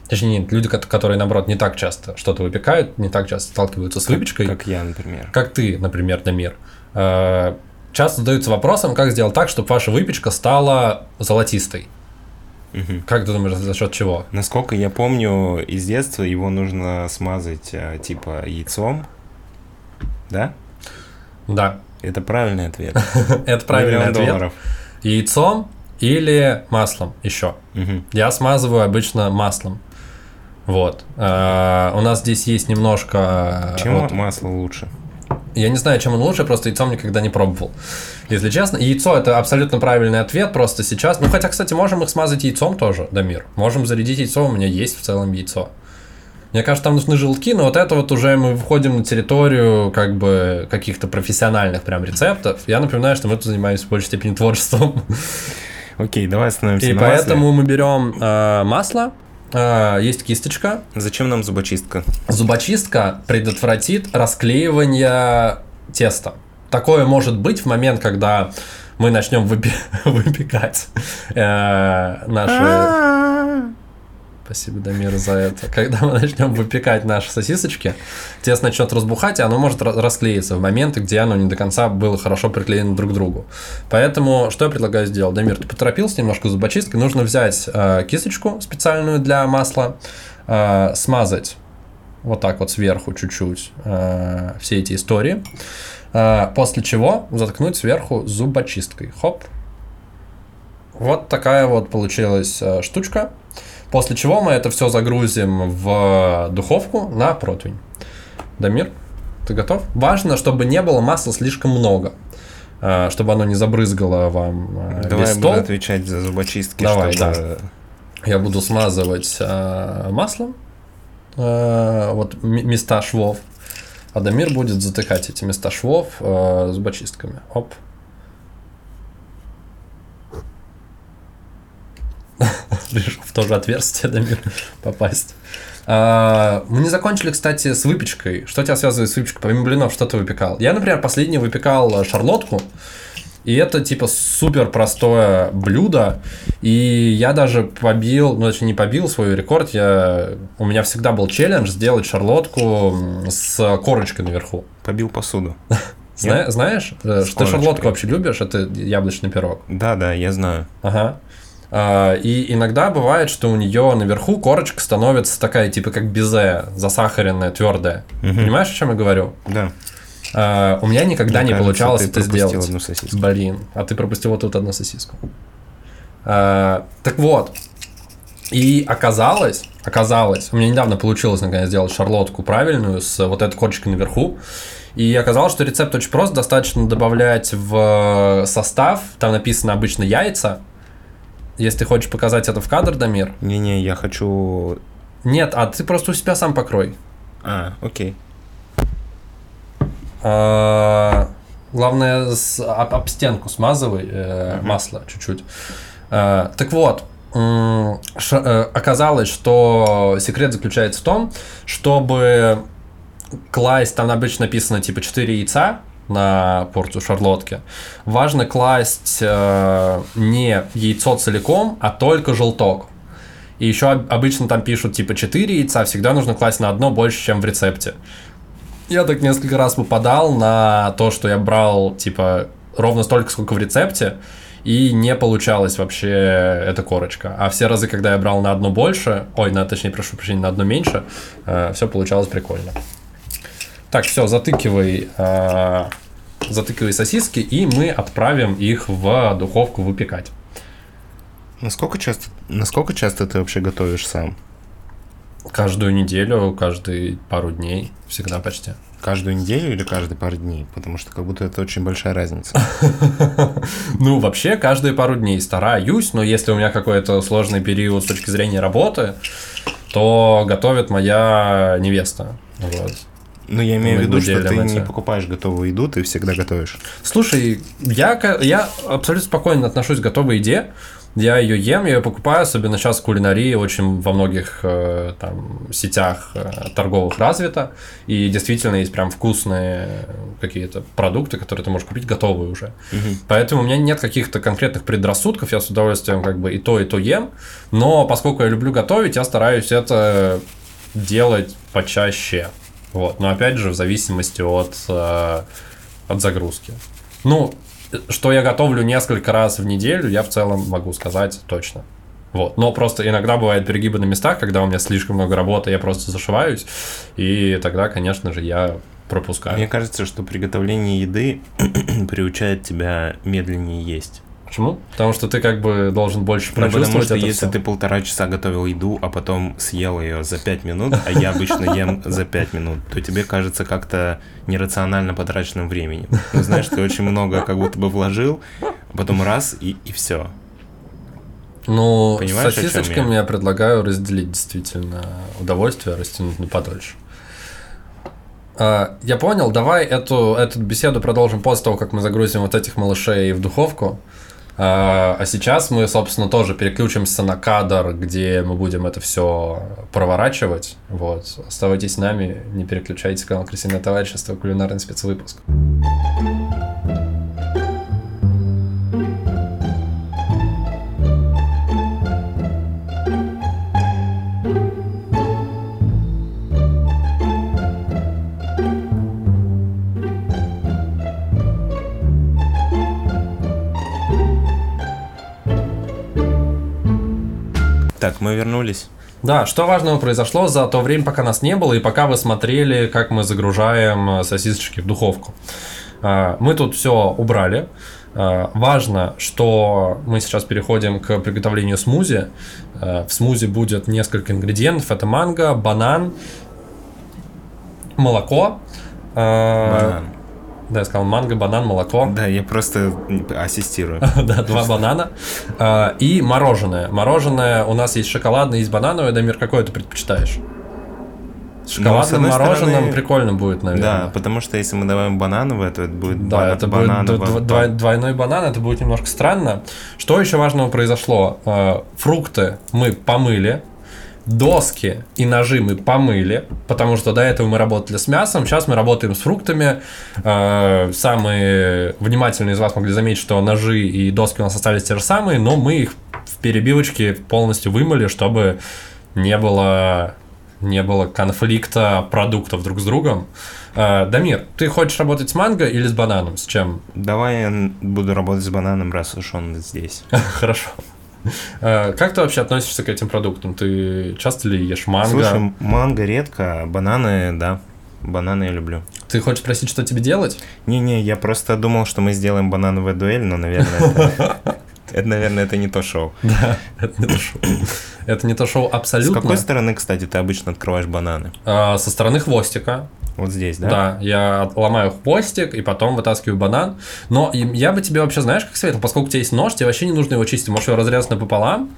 A: точнее, нет, люди, ко- которые, наоборот, не так часто что-то выпекают, не так часто сталкиваются с выпечкой,
B: Как я, например.
A: как ты, например, Дамир, э, часто задаются вопросом, как сделать так, чтобы ваша выпечка стала золотистой.
B: Мгм.
A: Как ты думаешь, за счет чего?
B: Насколько я помню, из детства его нужно смазать э, типа яйцом. Да?
A: Да.
B: Это правильный ответ.
A: Это правильный ответ. Яйцом или маслом еще. Я смазываю обычно маслом. Вот. А, У нас здесь есть немножко...
B: Чем
A: вот,
B: масло лучше?
A: Я не знаю, чем он лучше, просто яйцом никогда не пробовал. Если честно, яйцо это абсолютно правильный ответ, просто сейчас. Ну, хотя, кстати, можем их смазать яйцом тоже, Дамир. Можем зарядить яйцо, у меня есть в целом яйцо. Мне кажется, там нужны желтки, но вот это вот уже мы входим на территорию как бы каких-то профессиональных прям рецептов. Я напоминаю, что мы тут занимаемся в большей степени творчеством.
B: Окей, давай остановимся
A: И
B: на масле.
A: поэтому мы берем э, масло, э, есть кисточка,
B: Зачем нам зубочистка?
A: Зубочистка предотвратит расклеивание теста. Такое может быть в момент, когда мы начнем выпекать э, наши... Спасибо, Дамир, за это. Когда мы начнем выпекать наши сосисочки, тесто начнет разбухать, и оно может ра- расклеиться в моменты, где оно не до конца было хорошо приклеено друг к другу. Поэтому что я предлагаю сделать? Дамир, ты поторопился немножко зубочисткой. Нужно взять э, кисточку специальную для масла, э, смазать вот так вот сверху чуть-чуть э, все эти истории. Э, после чего заткнуть сверху зубочисткой. Хоп. Вот такая вот получилась э, штучка. После чего мы это все загрузим в духовку на противень. Дамир, ты готов? Важно, чтобы не было масла слишком много. э, Чтобы оно не забрызгало вам э,
B: Давай
A: весь стол.
B: отвечать за зубочистки,
A: Давай,
B: чтобы...
A: Я буду смазывать э, маслом э, вот места швов. А Дамир будет затыкать эти места швов э, зубочистками. Оп. Решил в то же отверстие, Дамир, попасть. А, мы не закончили, кстати, с выпечкой. Что тебя связывает с выпечкой? Помимо блинов, что ты выпекал? Я, например, последний выпекал э, шарлотку. И это типа супер простое блюдо. И я даже побил, ну, точнее, не побил свой рекорд. Я, у меня всегда был челлендж сделать шарлотку с корочкой наверху.
B: Побил посуду.
A: Зна- знаешь, э,
B: С
A: ты шарлотку вообще любишь? Это яблочный пирог.
B: Да, да, я знаю.
A: Ага. А, И иногда бывает, что у нее наверху корочка становится такая, типа как безе, засахаренная, твердая.
B: Мгм.
A: Понимаешь, о чем я говорю?
B: Да.
A: А, У меня никогда
B: Мне
A: не
B: кажется,
A: получалось это сделать.
B: одну сосиску.
A: Блин, а ты пропустил вот тут одну сосиску. А, так вот, и оказалось, оказалось, у меня недавно получилось наконец сделать шарлотку правильную с вот этой корочкой наверху. И оказалось, что рецепт очень прост, достаточно добавлять в состав, там написано обычно яйца. Если ты хочешь показать это в кадр, Дамир.
B: Не-не, я хочу...
A: Нет, а ты просто у себя сам покрой.
B: А, окей.
A: А, Главное, с- об, об стенку смазывай э, масло чуть-чуть. Э, так вот, ш- э, оказалось, что секрет заключается в том, чтобы класть, там обычно написано типа 4 яйца на порцию шарлотки, важно класть э, не яйцо целиком, а только желток. И еще об- обычно там пишут типа 4 яйца, всегда нужно класть на одно больше, чем в рецепте. Я так несколько раз попадал на то, что я брал, типа, ровно столько, сколько в рецепте, и не получалась вообще эта корочка. А все разы, когда я брал на одно больше, ой, на, точнее, прошу прощения, на одно меньше, все получалось прикольно. Так, все, затыкивай, э, затыкивай сосиски, и мы отправим их в духовку выпекать.
B: Насколько часто, насколько часто ты вообще готовишь сам?
A: Каждую неделю, каждые пару дней, всегда почти.
B: Каждую неделю или каждые пару дней? Потому что как будто это очень большая разница.
A: Ну, вообще, каждые пару дней стараюсь, но если у меня какой-то сложный период с точки зрения работы, то готовит моя невеста. Вот.
B: Ну, я имею в виду, что ты не покупаешь готовую еду, ты всегда готовишь.
A: Слушай, я, я абсолютно спокойно отношусь к готовой еде. Я ее ем, я ее покупаю, особенно сейчас в кулинарии очень во многих э, там сетях э, торговых развито. И действительно есть прям вкусные какие-то продукты, которые ты можешь купить готовые уже. Поэтому у меня нет каких-то конкретных предрассудков, я с удовольствием как бы и то, и то ем. Но поскольку я люблю готовить, я стараюсь это делать почаще. Вот. Но опять же, в зависимости от, э, от загрузки. Ну, что я готовлю несколько раз в неделю, я в целом могу сказать точно. Вот. Но просто иногда бывают перегибы на местах, когда у меня слишком много работы, я просто зашиваюсь, и тогда, конечно же, я пропускаю.
B: Мне кажется, что приготовление еды приучает тебя медленнее есть.
A: Почему? Потому что ты как бы должен больше
B: Ну, потому
A: прочувствовать
B: что если
A: всё.
B: ты полтора часа готовил еду, а потом съел ее за пять минут, а я обычно ем за пять минут, то тебе кажется как-то нерационально потраченным временем. Ну, знаешь, ты очень много как будто бы вложил, а потом раз и, и все.
A: Ну,
B: Понимаешь,
A: с сосисочками
B: я?
A: я предлагаю разделить действительно удовольствие, растянуть на подольше. А, Я понял, давай эту, эту беседу продолжим после того, как мы загрузим вот этих малышей в духовку. А а сейчас мы, собственно, тоже переключимся на кадр, где мы будем это все проворачивать. Вот. Оставайтесь с нами, не переключайтесь, канал Крысиное товарищество, кулинарный спецвыпуск.
B: Так, мы вернулись.
A: Да, что важного произошло за то время, пока нас не было, и пока вы смотрели, как мы загружаем э, сосисочки в духовку. А, Мы тут все убрали. А, Важно, что мы сейчас переходим к приготовлению смузи. В смузи будет несколько ингредиентов. Это манго, банан, молоко.
B: Банан.
A: Да, я сказал манго, банан, молоко.
B: Да, я просто ассистирую.
A: Да, два банана. А, И мороженое. Мороженое у нас есть шоколадное, есть банановое. Дамир, какое ты предпочитаешь? С
B: Ну, с
A: шоколадным мороженым
B: стороны,
A: прикольно будет,
B: Да,
A: наверное.
B: потому что если мы добавим банановое, то это будет
A: Да, это будет
B: бананово-
A: д- д- двой- двойной банан, это будет немножко странно. Что еще важного произошло? Э, Фрукты мы помыли, доски и ножи мы помыли, потому что до этого мы работали с мясом, сейчас мы работаем с фруктами. Э, Самые внимательные из вас могли заметить, что ножи и доски у нас остались те же самые, но мы их в перебивочке полностью вымыли, чтобы не было не было конфликта продуктов друг с другом. Э, Дамир, ты хочешь работать с манго или с бананом? С чем?
B: Давай я буду работать с бананом, раз уж он здесь.
A: Хорошо. Э, Как ты вообще относишься к этим продуктам? Ты часто ли ешь манго?
B: Слушай, манго редко, а бананы, да. Бананы я люблю.
A: Ты хочешь спросить, что тебе делать?
B: Не-не, я просто думал, что мы сделаем банановую дуэль, но, наверное, это, наверное, это не то шоу.
A: Да, это не то шоу. Это не то шоу
B: С
A: абсолютно.
B: какой стороны, кстати, ты обычно открываешь бананы?
A: А, Со стороны хвостика.
B: Вот здесь, да?
A: Да, я ломаю хвостик и потом вытаскиваю банан. Но я бы тебе вообще, знаешь, как советовал, поскольку у тебя есть нож, тебе вообще не нужно его чистить. Можешь его разрезать напополам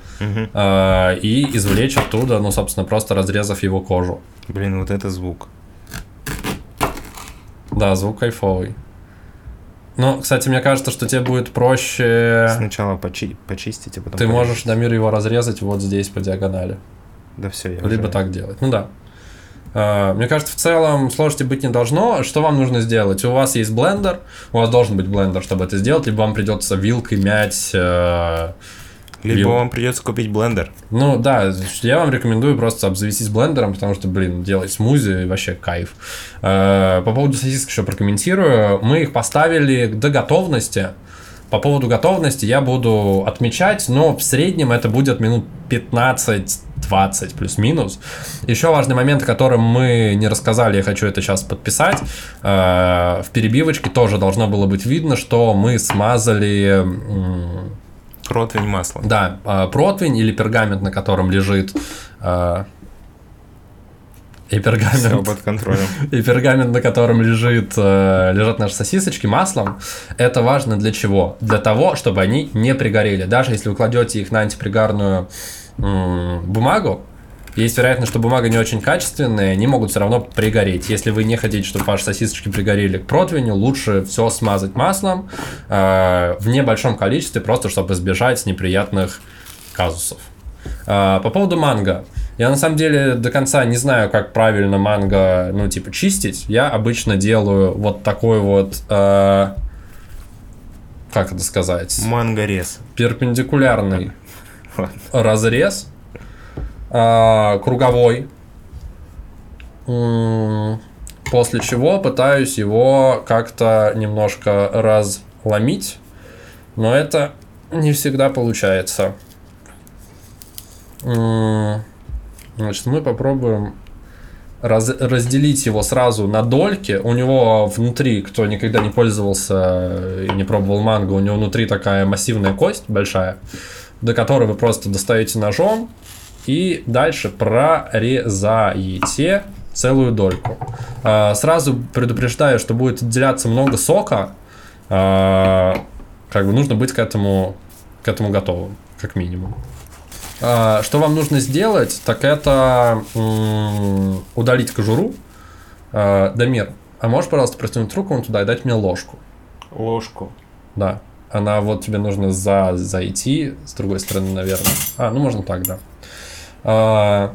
A: а, и извлечь оттуда, ну, собственно, просто разрезав его кожу.
B: Блин, вот это звук.
A: Да, звук кайфовый. Ну, кстати, мне кажется, что тебе будет проще.
B: Сначала почи- почистить, а потом...
A: Ты
B: порезать.
A: можешь, Дамир, его разрезать вот здесь по диагонали.
B: Да все, я
A: Либо
B: уже-
A: так делать. Ну да. А, Мне кажется, в целом сложности быть не должно. Что вам нужно сделать? У вас есть блендер, у вас должен быть блендер, чтобы это сделать, либо вам придется вилкой мять. э,
B: Либо
A: вил-
B: вам придется купить блендер.
A: Ну да, я вам рекомендую просто обзавестись блендером, потому что, блин, делать смузи вообще кайф. Э, По поводу сосисок еще прокомментирую. Мы их поставили до готовности. По поводу готовности я буду отмечать, но в среднем это будет минут 15-20 плюс-минус. Еще важный момент, о котором мы не рассказали, я хочу это сейчас подписать. Э, В перебивочке тоже должно было быть видно, что мы смазали
B: Противень масла.
A: да, э, противень или пергамент, на котором лежит э, и
B: Все
A: пергамент,
B: под контролем.
A: и пергамент, на котором лежит, э, лежат наши сосисочки маслом, это важно для чего? Для того, чтобы они не пригорели. Даже если вы кладете их на антипригарную бумагу, есть вероятность, что бумага не очень качественная, они могут все равно пригореть. Если вы не хотите, чтобы ваши сосисочки пригорели к противню, лучше все смазать маслом э, в небольшом количестве, просто чтобы избежать неприятных казусов. А, По поводу манго. Я на самом деле до конца не знаю, как правильно манго, ну, типа, чистить. Я обычно делаю вот такой вот, э, как это сказать,
B: Мангорез.
A: перпендикулярный разрез, а, круговой, после чего пытаюсь его как-то немножко разломить, но это не всегда получается. М, Значит, мы попробуем раз- разделить его сразу на дольки. У него внутри, кто никогда не пользовался и не пробовал манго, у него внутри такая массивная кость большая, до которой вы просто достаете ножом и дальше прорезаете целую дольку. А, Сразу предупреждаю, что будет отделяться много сока. А, Как бы нужно быть к этому, к этому готовым, как минимум. А, Что вам нужно сделать, так это удалить кожуру. А, Дамир, а можешь, пожалуйста, протянуть руку вон туда и дать мне ложку?
B: Ложку.
A: Да. Она вот тебе нужно за, зайти, с другой стороны, наверное. А, ну можно так, да. А,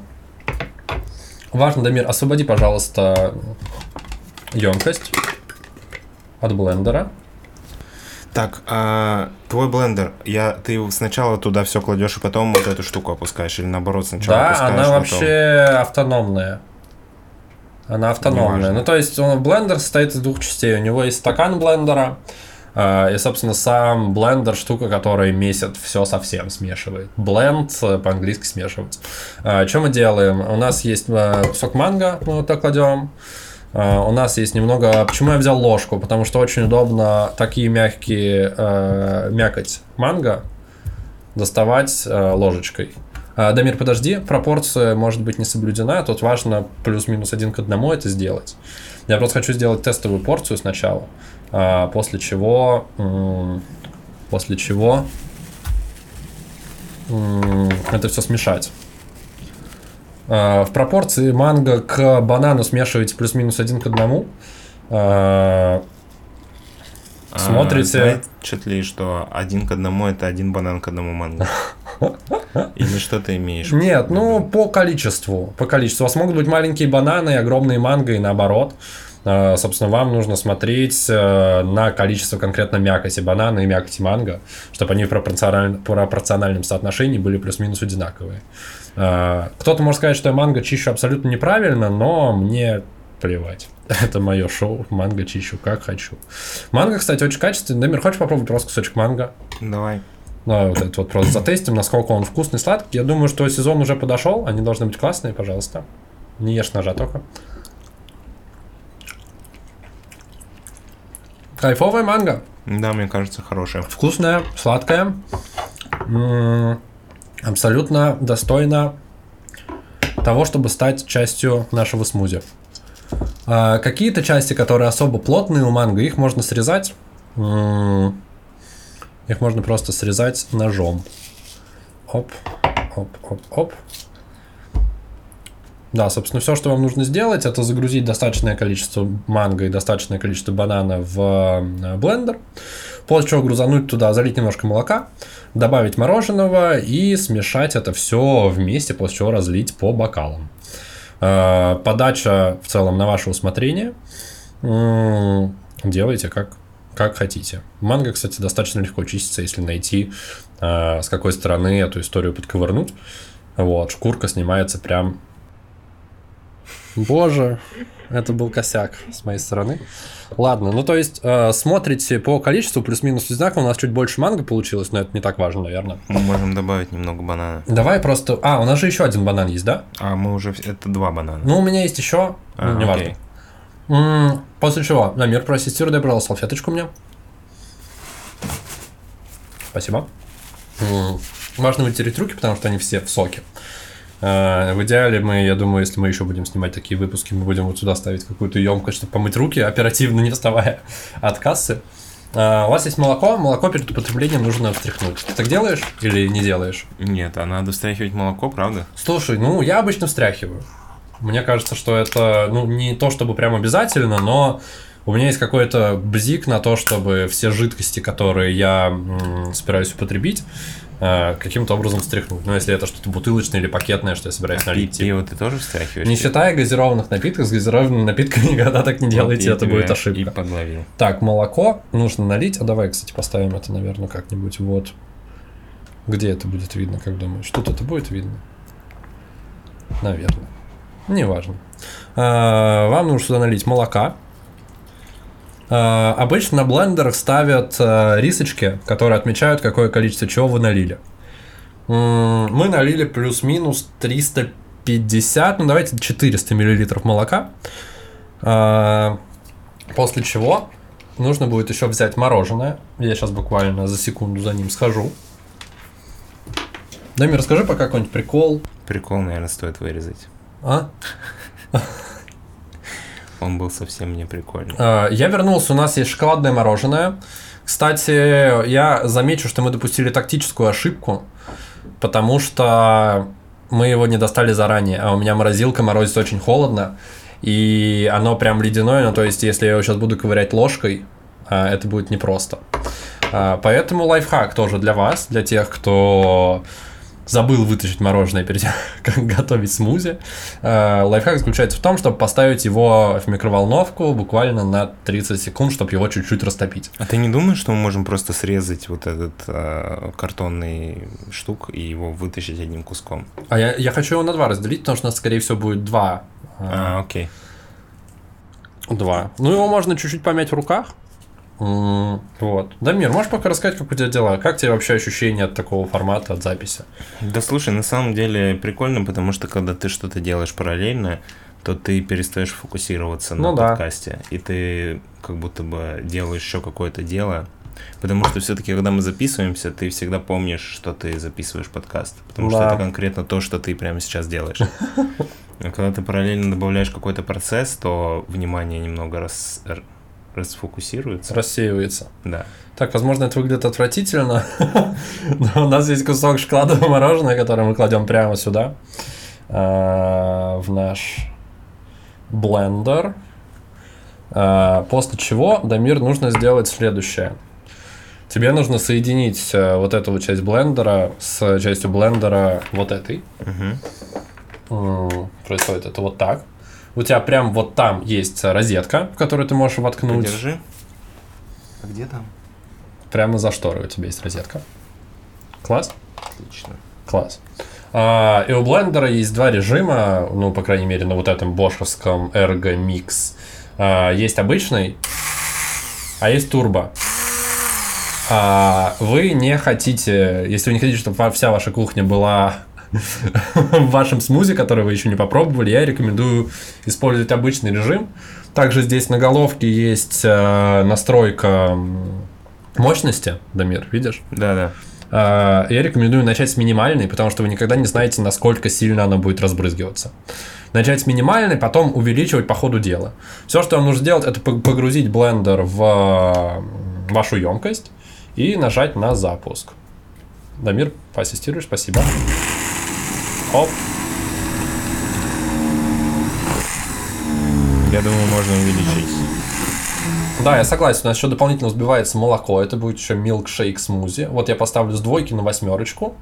A: важно, Дамир, освободи, пожалуйста, емкость от блендера.
B: Так, а твой блендер, я ты сначала туда все кладешь и потом вот эту штуку опускаешь, или наоборот сначала
A: Да,
B: опускаешь,
A: она
B: потом-
A: вообще автономная. Она автономная.
B: Неважно.
A: Ну, то есть, он, блендер состоит из двух частей. У него есть стакан блендера, э, и, собственно, сам блендер штука, которая месяц все совсем смешивает. Бленд э, по-английски смешивать. Э, что мы делаем? У нас есть э, кусок манго, мы вот так кладем. Э, у нас есть немного... Почему я взял ложку? Потому что очень удобно такие мягкие э, мякоть манго доставать э, ложечкой. А, Дамир, подожди, пропорция может быть не соблюдена, тут важно плюс-минус один к одному это сделать. Я просто хочу сделать тестовую порцию сначала, а, после чего, м, после чего м, это все смешать. А, В пропорции манго к банану смешивайте плюс-минус один к одному. А,
B: А,
A: смотрите-
B: Значит ли, что один к одному это один банан к одному манго? Или что ты имеешь?
A: Нет, ну по количеству. По количеству. У вас могут быть маленькие бананы и огромные манго, и наоборот. Э, Собственно, вам нужно смотреть э, на количество конкретно мякоти банана и мякоти манго, чтобы они в пропорциональ- пропорциональном соотношении были плюс-минус одинаковые. Э, Кто-то может сказать, что я манго чищу абсолютно неправильно, но мне плевать. Это мое шоу. Манго чищу как хочу. Манго, кстати, очень качественный. Дамир, хочешь попробовать просто кусочек манго?
B: Давай.
A: Ну, вот это вот просто затестим, насколько он вкусный, сладкий. Я думаю, что сезон уже подошел, они должны быть классные, пожалуйста. Не ешь ножа только. Кайфовая манго.
B: Да, мне кажется, хорошая.
A: Вкусная, сладкая. Абсолютно достойна того, чтобы стать частью нашего смузи. А, Какие-то части, которые особо плотные у манго, их можно срезать. Их можно просто срезать ножом. Оп, оп, оп, оп. Да, собственно, все, что вам нужно сделать, это загрузить достаточное количество манго и достаточное количество банана в э, блендер. После чего грузануть туда, залить немножко молока, добавить мороженого и смешать это все вместе, после чего разлить по бокалам. Э, Подача в целом на ваше усмотрение. Делайте как, как хотите. Манго, кстати, достаточно легко чистится, если найти, э, с какой стороны эту историю подковырнуть. Вот, шкурка снимается прям... Боже, это был косяк с моей стороны. Ладно, ну то есть э, смотрите по количеству плюс-минус одинаково, у нас чуть больше манго получилось, но это не так важно, наверное.
B: Мы можем добавить немного банана.
A: Давай просто... А, у нас же еще один банан есть, да?
B: А мы уже... Это два банана.
A: Ну, у меня есть еще,
B: А,
A: ну, неважно.
B: окей.
A: М, После чего, Намир, проассистируй, дай, пожалуйста, салфеточку мне. Спасибо. М, Важно вытереть руки, потому что они все в соке. Э, В идеале мы, я думаю, если мы еще будем снимать такие выпуски, мы будем вот сюда ставить какую-то емкость, чтобы помыть руки, оперативно не вставая от кассы. Э, У вас есть молоко, молоко перед употреблением нужно встряхнуть. Ты так делаешь или не делаешь?
B: Нет, а надо встряхивать молоко, правда?
A: Слушай, ну я обычно встряхиваю. Мне кажется, что это, ну, не то чтобы прям обязательно, но у меня есть какой-то бзик на то, чтобы все жидкости, которые я м, собираюсь употребить, э, каким-то образом встряхнуть. Ну, если это что-то бутылочное или пакетное, что я собираюсь
B: А
A: налить.
B: пиво ты тоже встряхиваешь?
A: Не считая газированных напитков, с газированными напитками никогда так не
B: Вот
A: делайте,
B: я
A: это будет
B: И
A: ошибка.
B: подловил.
A: Так, молоко нужно налить. А давай, кстати, поставим это, наверное, как-нибудь вот. Где это будет видно, как думаешь? Тут это будет видно? Наверное. Неважно. А, Вам нужно сюда налить молока. А, Обычно на блендерах ставят а, рисочки, которые отмечают, какое количество чего вы налили. Мы налили плюс-минус 350, ну давайте 400 миллилитров молока. А, После чего нужно будет еще взять мороженое. Я сейчас буквально за секунду за ним схожу. Дами, расскажи пока какой-нибудь прикол.
B: Прикол, наверное, стоит вырезать.
A: А?
B: Он был совсем не прикольный.
A: А, Я вернулся, у нас есть шоколадное мороженое. Кстати, я замечу, что мы допустили тактическую ошибку, потому что мы его не достали заранее, а у меня морозилка морозит очень холодно, и оно прям ледяное, ну то есть если я его сейчас буду ковырять ложкой, а, это будет непросто. А, Поэтому лайфхак тоже для вас, для тех, кто забыл вытащить мороженое перед тем, как готовить смузи. Э, Лайфхак заключается в том, чтобы поставить его в микроволновку буквально на 30 секунд, чтобы его чуть-чуть растопить.
B: А ты не думаешь, что мы можем просто срезать вот этот э, картонный штук и его вытащить одним куском?
A: А я, я хочу его на два разделить, потому что у нас, скорее всего, будет два. э,
B: А, окей.
A: Два. Ну, его можно чуть-чуть помять в руках. Вот. Дамир, можешь пока рассказать, как у тебя дела? Как тебе вообще ощущения от такого формата, от записи?
B: Да слушай, на самом деле прикольно, потому что когда ты что-то делаешь параллельно, то ты перестаешь фокусироваться на
A: Ну да.
B: подкасте, и ты как будто бы делаешь еще какое-то дело. Потому что все-таки, когда мы записываемся, ты всегда помнишь, что ты записываешь подкаст. Потому что
A: Да.
B: это конкретно то, что ты прямо сейчас делаешь. А когда ты параллельно добавляешь какой-то процесс, то внимание немного рас- расфокусируется.
A: Рассеивается.
B: Да.
A: Так, возможно, это выглядит отвратительно, но у нас есть кусок шоколадного мороженого, который мы кладем прямо сюда, а, в наш блендер. А, После чего, Дамир, нужно сделать следующее. Тебе нужно соединить э, вот эту часть блендера с частью блендера вот этой. М, Происходит это вот так. У тебя прям вот там есть розетка, в которую ты можешь воткнуть.
B: Подержи. А где там?
A: Прямо за шторой у тебя есть розетка. Класс?
B: Отлично.
A: Класс. А, и у блендера есть два режима, ну, по крайней мере, на вот этом бошевском Ergo Mix. А, есть обычный, а есть турбо. А, вы не хотите, если вы не хотите, чтобы вся ваша кухня была в вашем смузи, который вы еще не попробовали, я рекомендую использовать обычный режим. Также здесь на головке есть э, настройка мощности, Дамир, видишь?
B: Да-да.
A: А, Я рекомендую начать с минимальной, потому что вы никогда не знаете, насколько сильно она будет разбрызгиваться. Начать с минимальной, потом увеличивать по ходу дела. Все, что вам нужно сделать, это пог- погрузить блендер в вашу емкость и нажать на запуск. Дамир, поассистируешь, спасибо. Оп,
B: Я думаю, можно увеличить.
A: Да, я согласен. У нас еще дополнительно взбивается молоко. Это будет еще милкшейк смузи. Вот я поставлю с двойки на восьмерочку.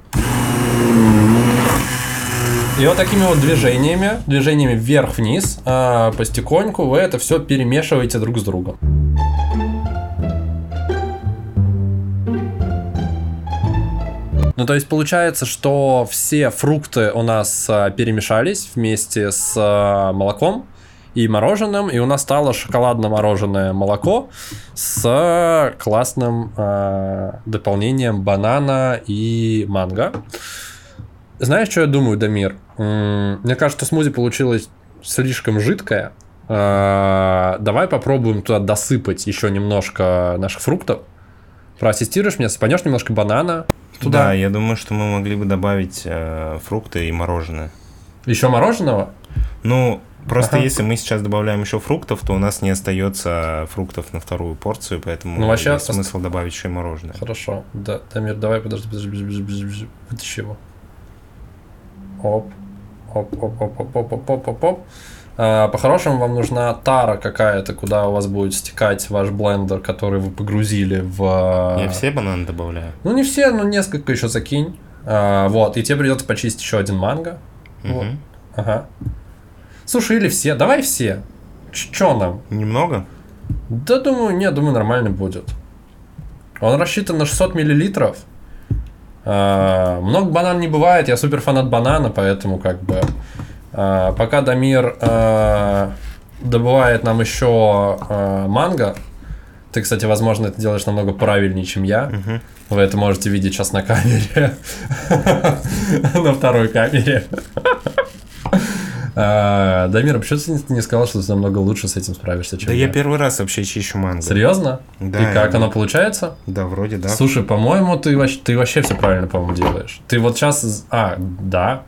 A: И вот такими вот движениями, движениями вверх-вниз, постепеньку вы это все перемешиваете друг с другом. Ну, то есть получается, что все фрукты у нас а, перемешались вместе с а, молоком и мороженым, и у нас стало шоколадно-мороженое молоко с классным а, дополнением банана и манго. Знаешь, что я думаю, Дамир? Мне кажется, смузи получилось слишком жидкое. А, Давай попробуем туда досыпать еще немножко наших фруктов. Проассистируешь меня, сыпанешь немножко банана туда.
B: Да, я думаю, что мы могли бы добавить э, фрукты и мороженое.
A: Еще мороженого?
B: Ну, просто
A: Ага.
B: если мы сейчас добавляем еще фруктов, то у нас не остается фруктов на вторую порцию, поэтому
A: Ну, вообще
B: есть
A: ост-
B: смысл добавить еще и мороженое.
A: Хорошо. Да, Дамир, давай, подожди, подожди, подожди, подожди, подожди. Вытащи его. Оп. Оп, оп, оп, оп, оп, оп, оп, оп, оп. А, По-хорошему вам нужна тара какая-то, куда у вас будет стекать ваш блендер, который вы погрузили в...
B: Я все бананы добавляю.
A: Ну, не все, но несколько еще закинь. А, вот, и тебе придется почистить еще один манго. Вот.
B: Мгм.
A: Ага. Слушай, или все. Давай все. Ч- Чё нам?
B: Немного?
A: Да, думаю, нет, думаю, нормально будет. Он рассчитан на 600 миллилитров. Много банан не бывает, я супер фанат банана, поэтому как бы... а, пока Дамир а, добывает нам еще а, манго, ты кстати, возможно, это делаешь намного правильнее, чем я. Вы это можете видеть сейчас на камере. На второй камере. А, Дамир, почему ты не сказал, что ты намного лучше с этим справишься, чем
B: Да я первый раз вообще чищу мангу.
A: Серьезно?
B: Да,
A: И как
B: я-
A: оно получается?
B: Да, вроде да.
A: Слушай, по-моему, ты вообще, ты вообще все правильно, по-моему, делаешь. Ты вот сейчас... А, да,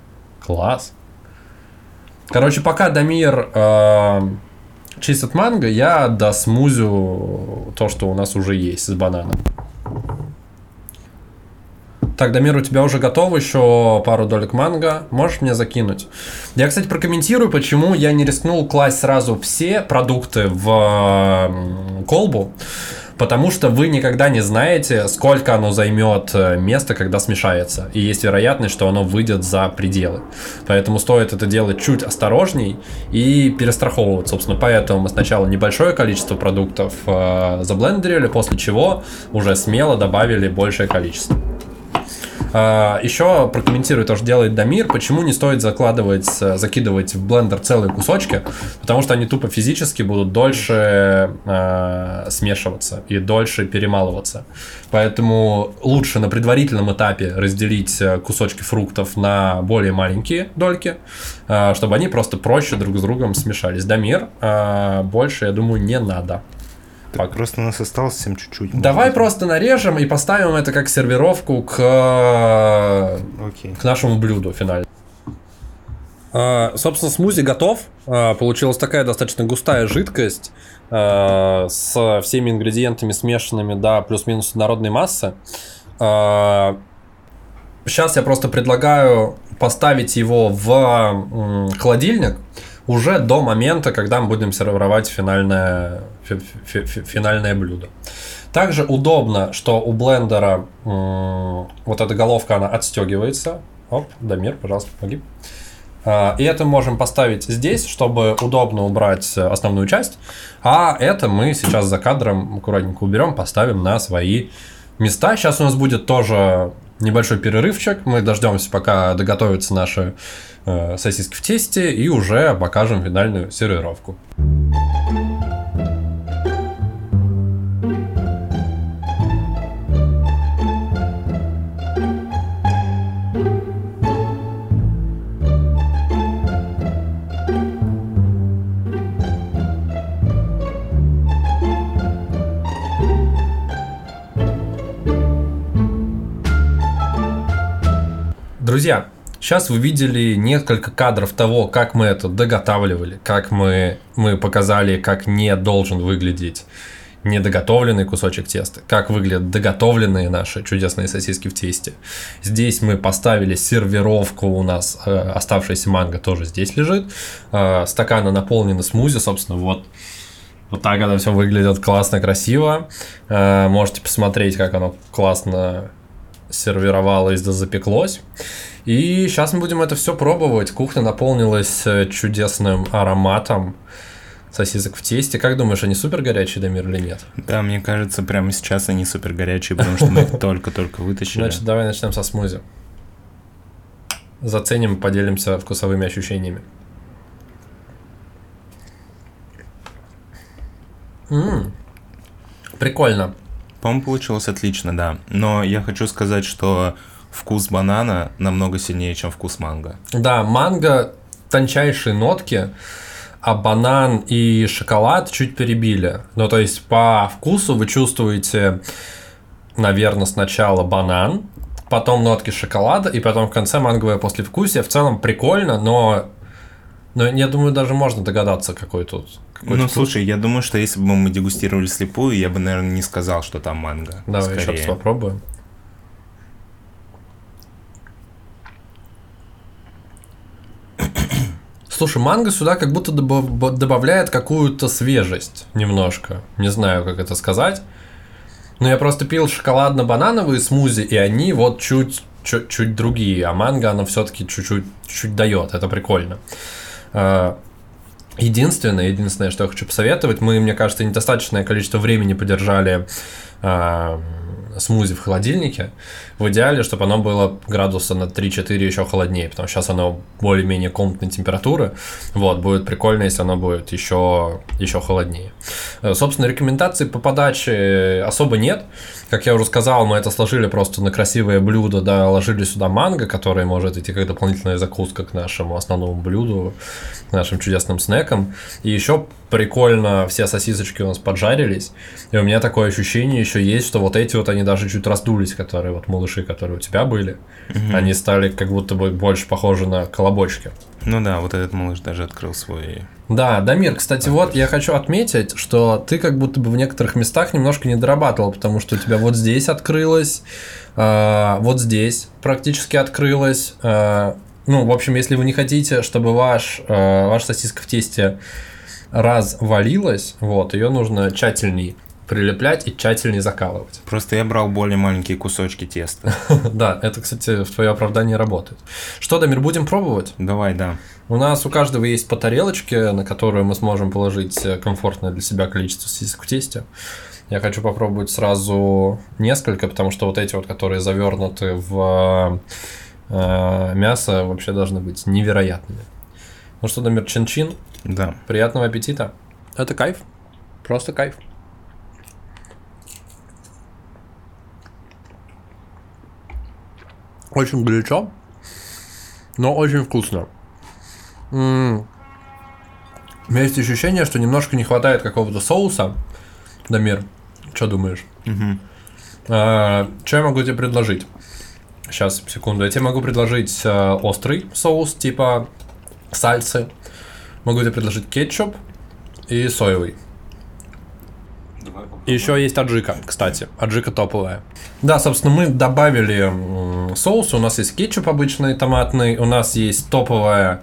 A: класс. Короче, пока Дамир э, чистит манго, я досмузю то, что у нас уже есть с бананом. Так, Дамир, у тебя уже готово еще пару долек манго. Можешь мне закинуть? Я, кстати, прокомментирую, почему я не рискнул класть сразу все продукты в колбу. Потому что вы никогда не знаете, сколько оно займет э, места, когда смешается. И есть вероятность, что оно выйдет за пределы. Поэтому стоит это делать чуть осторожней и перестраховываться. Собственно, поэтому мы сначала небольшое количество продуктов э, заблендерили, после чего уже смело добавили большее количество. А, Еще прокомментирую то, что делает Дамир. Почему не стоит закладывать, э, закидывать в блендер целые кусочки? Потому что они тупо физически будут дольше э, смешиваться и дольше перемалываться. Поэтому лучше на предварительном этапе разделить э, кусочки фруктов на более маленькие дольки, э, чтобы они просто проще друг с другом смешались. Дамир, э, больше, я думаю, не надо.
B: Так, просто у нас осталось совсем чуть-чуть.
A: Давай
B: Может
A: просто нарежем и поставим это как сервировку к
B: быть. Окей.
A: к нашему блюду финально. А, собственно, смузи готов. А, получилась такая достаточно густая жидкость а, с всеми ингредиентами смешанными до плюс-минус однородной массы. Сейчас я просто предлагаю поставить его в холодильник уже до момента, когда мы будем сервировать финальное, фи- фи- фи- финальное блюдо. Также удобно, что у блендера вот эта головка, она отстегивается. Оп, Дамир, пожалуйста, помоги. А, И это можем поставить здесь, чтобы удобно убрать основную часть. А это мы сейчас за кадром аккуратненько уберем, поставим на свои места. Сейчас у нас будет тоже небольшой перерывчик. Мы дождемся, пока доготовятся наши э, сосиски в тесте и уже покажем финальную сервировку. Друзья, сейчас вы видели несколько кадров того, как мы это доготавливали, как мы, мы показали, как не должен выглядеть недоготовленный кусочек теста, как выглядят доготовленные наши чудесные сосиски в тесте. Здесь мы поставили сервировку, у нас э, оставшаяся манго тоже здесь лежит. Э, стаканы наполнены смузи, собственно, вот вот так это все выглядит классно, красиво. Э, Можете посмотреть, как оно классно сервировалось да запеклось. И сейчас мы будем это все пробовать. Кухня наполнилась э, чудесным ароматом сосисок в тесте. Как думаешь, они супер горячие, Дамир, или нет?
B: Да, мне кажется, прямо сейчас они супер горячие, потому что мы их только-только вытащили.
A: Значит, давай начнем со смузи. Заценим, поделимся вкусовыми ощущениями. М, Прикольно.
B: По-моему, получилось отлично, да. Но я хочу сказать, что вкус банана намного сильнее, чем вкус манго.
A: Да, манго тончайшие нотки, а банан и шоколад чуть перебили. Ну, то есть по вкусу вы чувствуете, наверное, сначала банан, потом нотки шоколада, и потом в конце манговое послевкусие. В целом прикольно, но, но я думаю, даже можно догадаться, какой тут. Какой
B: ну,
A: тут
B: слушай, я думаю, что если бы мы дегустировали слепую, я бы, наверное, не сказал, что там манго.
A: Давай еще
B: Скорее.
A: раз попробуем. Слушай, манго сюда как будто добав- добавляет какую-то свежесть немножко. Не знаю, как это сказать. Но я просто пил шоколадно-банановые смузи, и они вот чуть, чуть, чуть другие. А манго, оно все-таки чуть-чуть чуть дает. Это прикольно. Единственное, единственное, что я хочу посоветовать, мы, мне кажется, недостаточное количество времени подержали а, смузи в холодильнике, в идеале, чтобы оно было градуса на 3-4 еще холоднее, потому что сейчас оно более-менее комнатной температуры. Вот, будет прикольно, если оно будет еще, еще холоднее. Э, собственно, рекомендаций по подаче особо нет. Как я уже сказал, мы это сложили просто на красивое блюдо, да, ложили сюда манго, который может идти как дополнительная закуска к нашему основному блюду, к нашим чудесным снекам. И еще прикольно все сосисочки у нас поджарились. И у меня такое ощущение еще есть, что вот эти вот они даже чуть раздулись, которые вот малыши, которые у тебя были. Угу. Они стали как будто бы больше похожи на колобочки.
B: Ну да, вот этот малыш даже открыл свой
A: да, Дамир, кстати, вот я хочу отметить, что ты как будто бы в некоторых местах немножко не дорабатывал, потому что у тебя вот здесь открылось, э, вот здесь практически открылось. Э, ну, в общем, если вы не хотите, чтобы ваш, э, ваша сосиска в тесте развалилась, вот, ее нужно тщательней прилеплять и тщательнее закалывать.
B: Просто я брал более маленькие кусочки теста.
A: Да, это, кстати, в твое оправдание работает. Что, Дамир, будем пробовать?
B: Давай, да.
A: У нас у каждого есть по тарелочке, на которую мы сможем положить комфортное для себя количество сосисок в тесте. Я хочу попробовать сразу несколько, потому что вот эти вот, которые завернуты в э, мясо, вообще должны быть невероятными. Ну что, Дамир, чин-чин.
B: Да.
A: Приятного аппетита. Это кайф. Просто кайф. Очень горячо, но очень вкусно. М-м. У меня есть ощущение, что немножко не хватает какого-то соуса. Дамир, что думаешь?
B: Угу.
A: А, что я могу тебе предложить? Сейчас, секунду. Я тебе могу предложить э, острый соус, типа сальсы. Могу тебе предложить кетчуп и соевый. Еще есть аджика, кстати. Аджика топовая. Да, собственно, мы добавили соус. У нас есть кетчуп обычный томатный. У нас есть топовая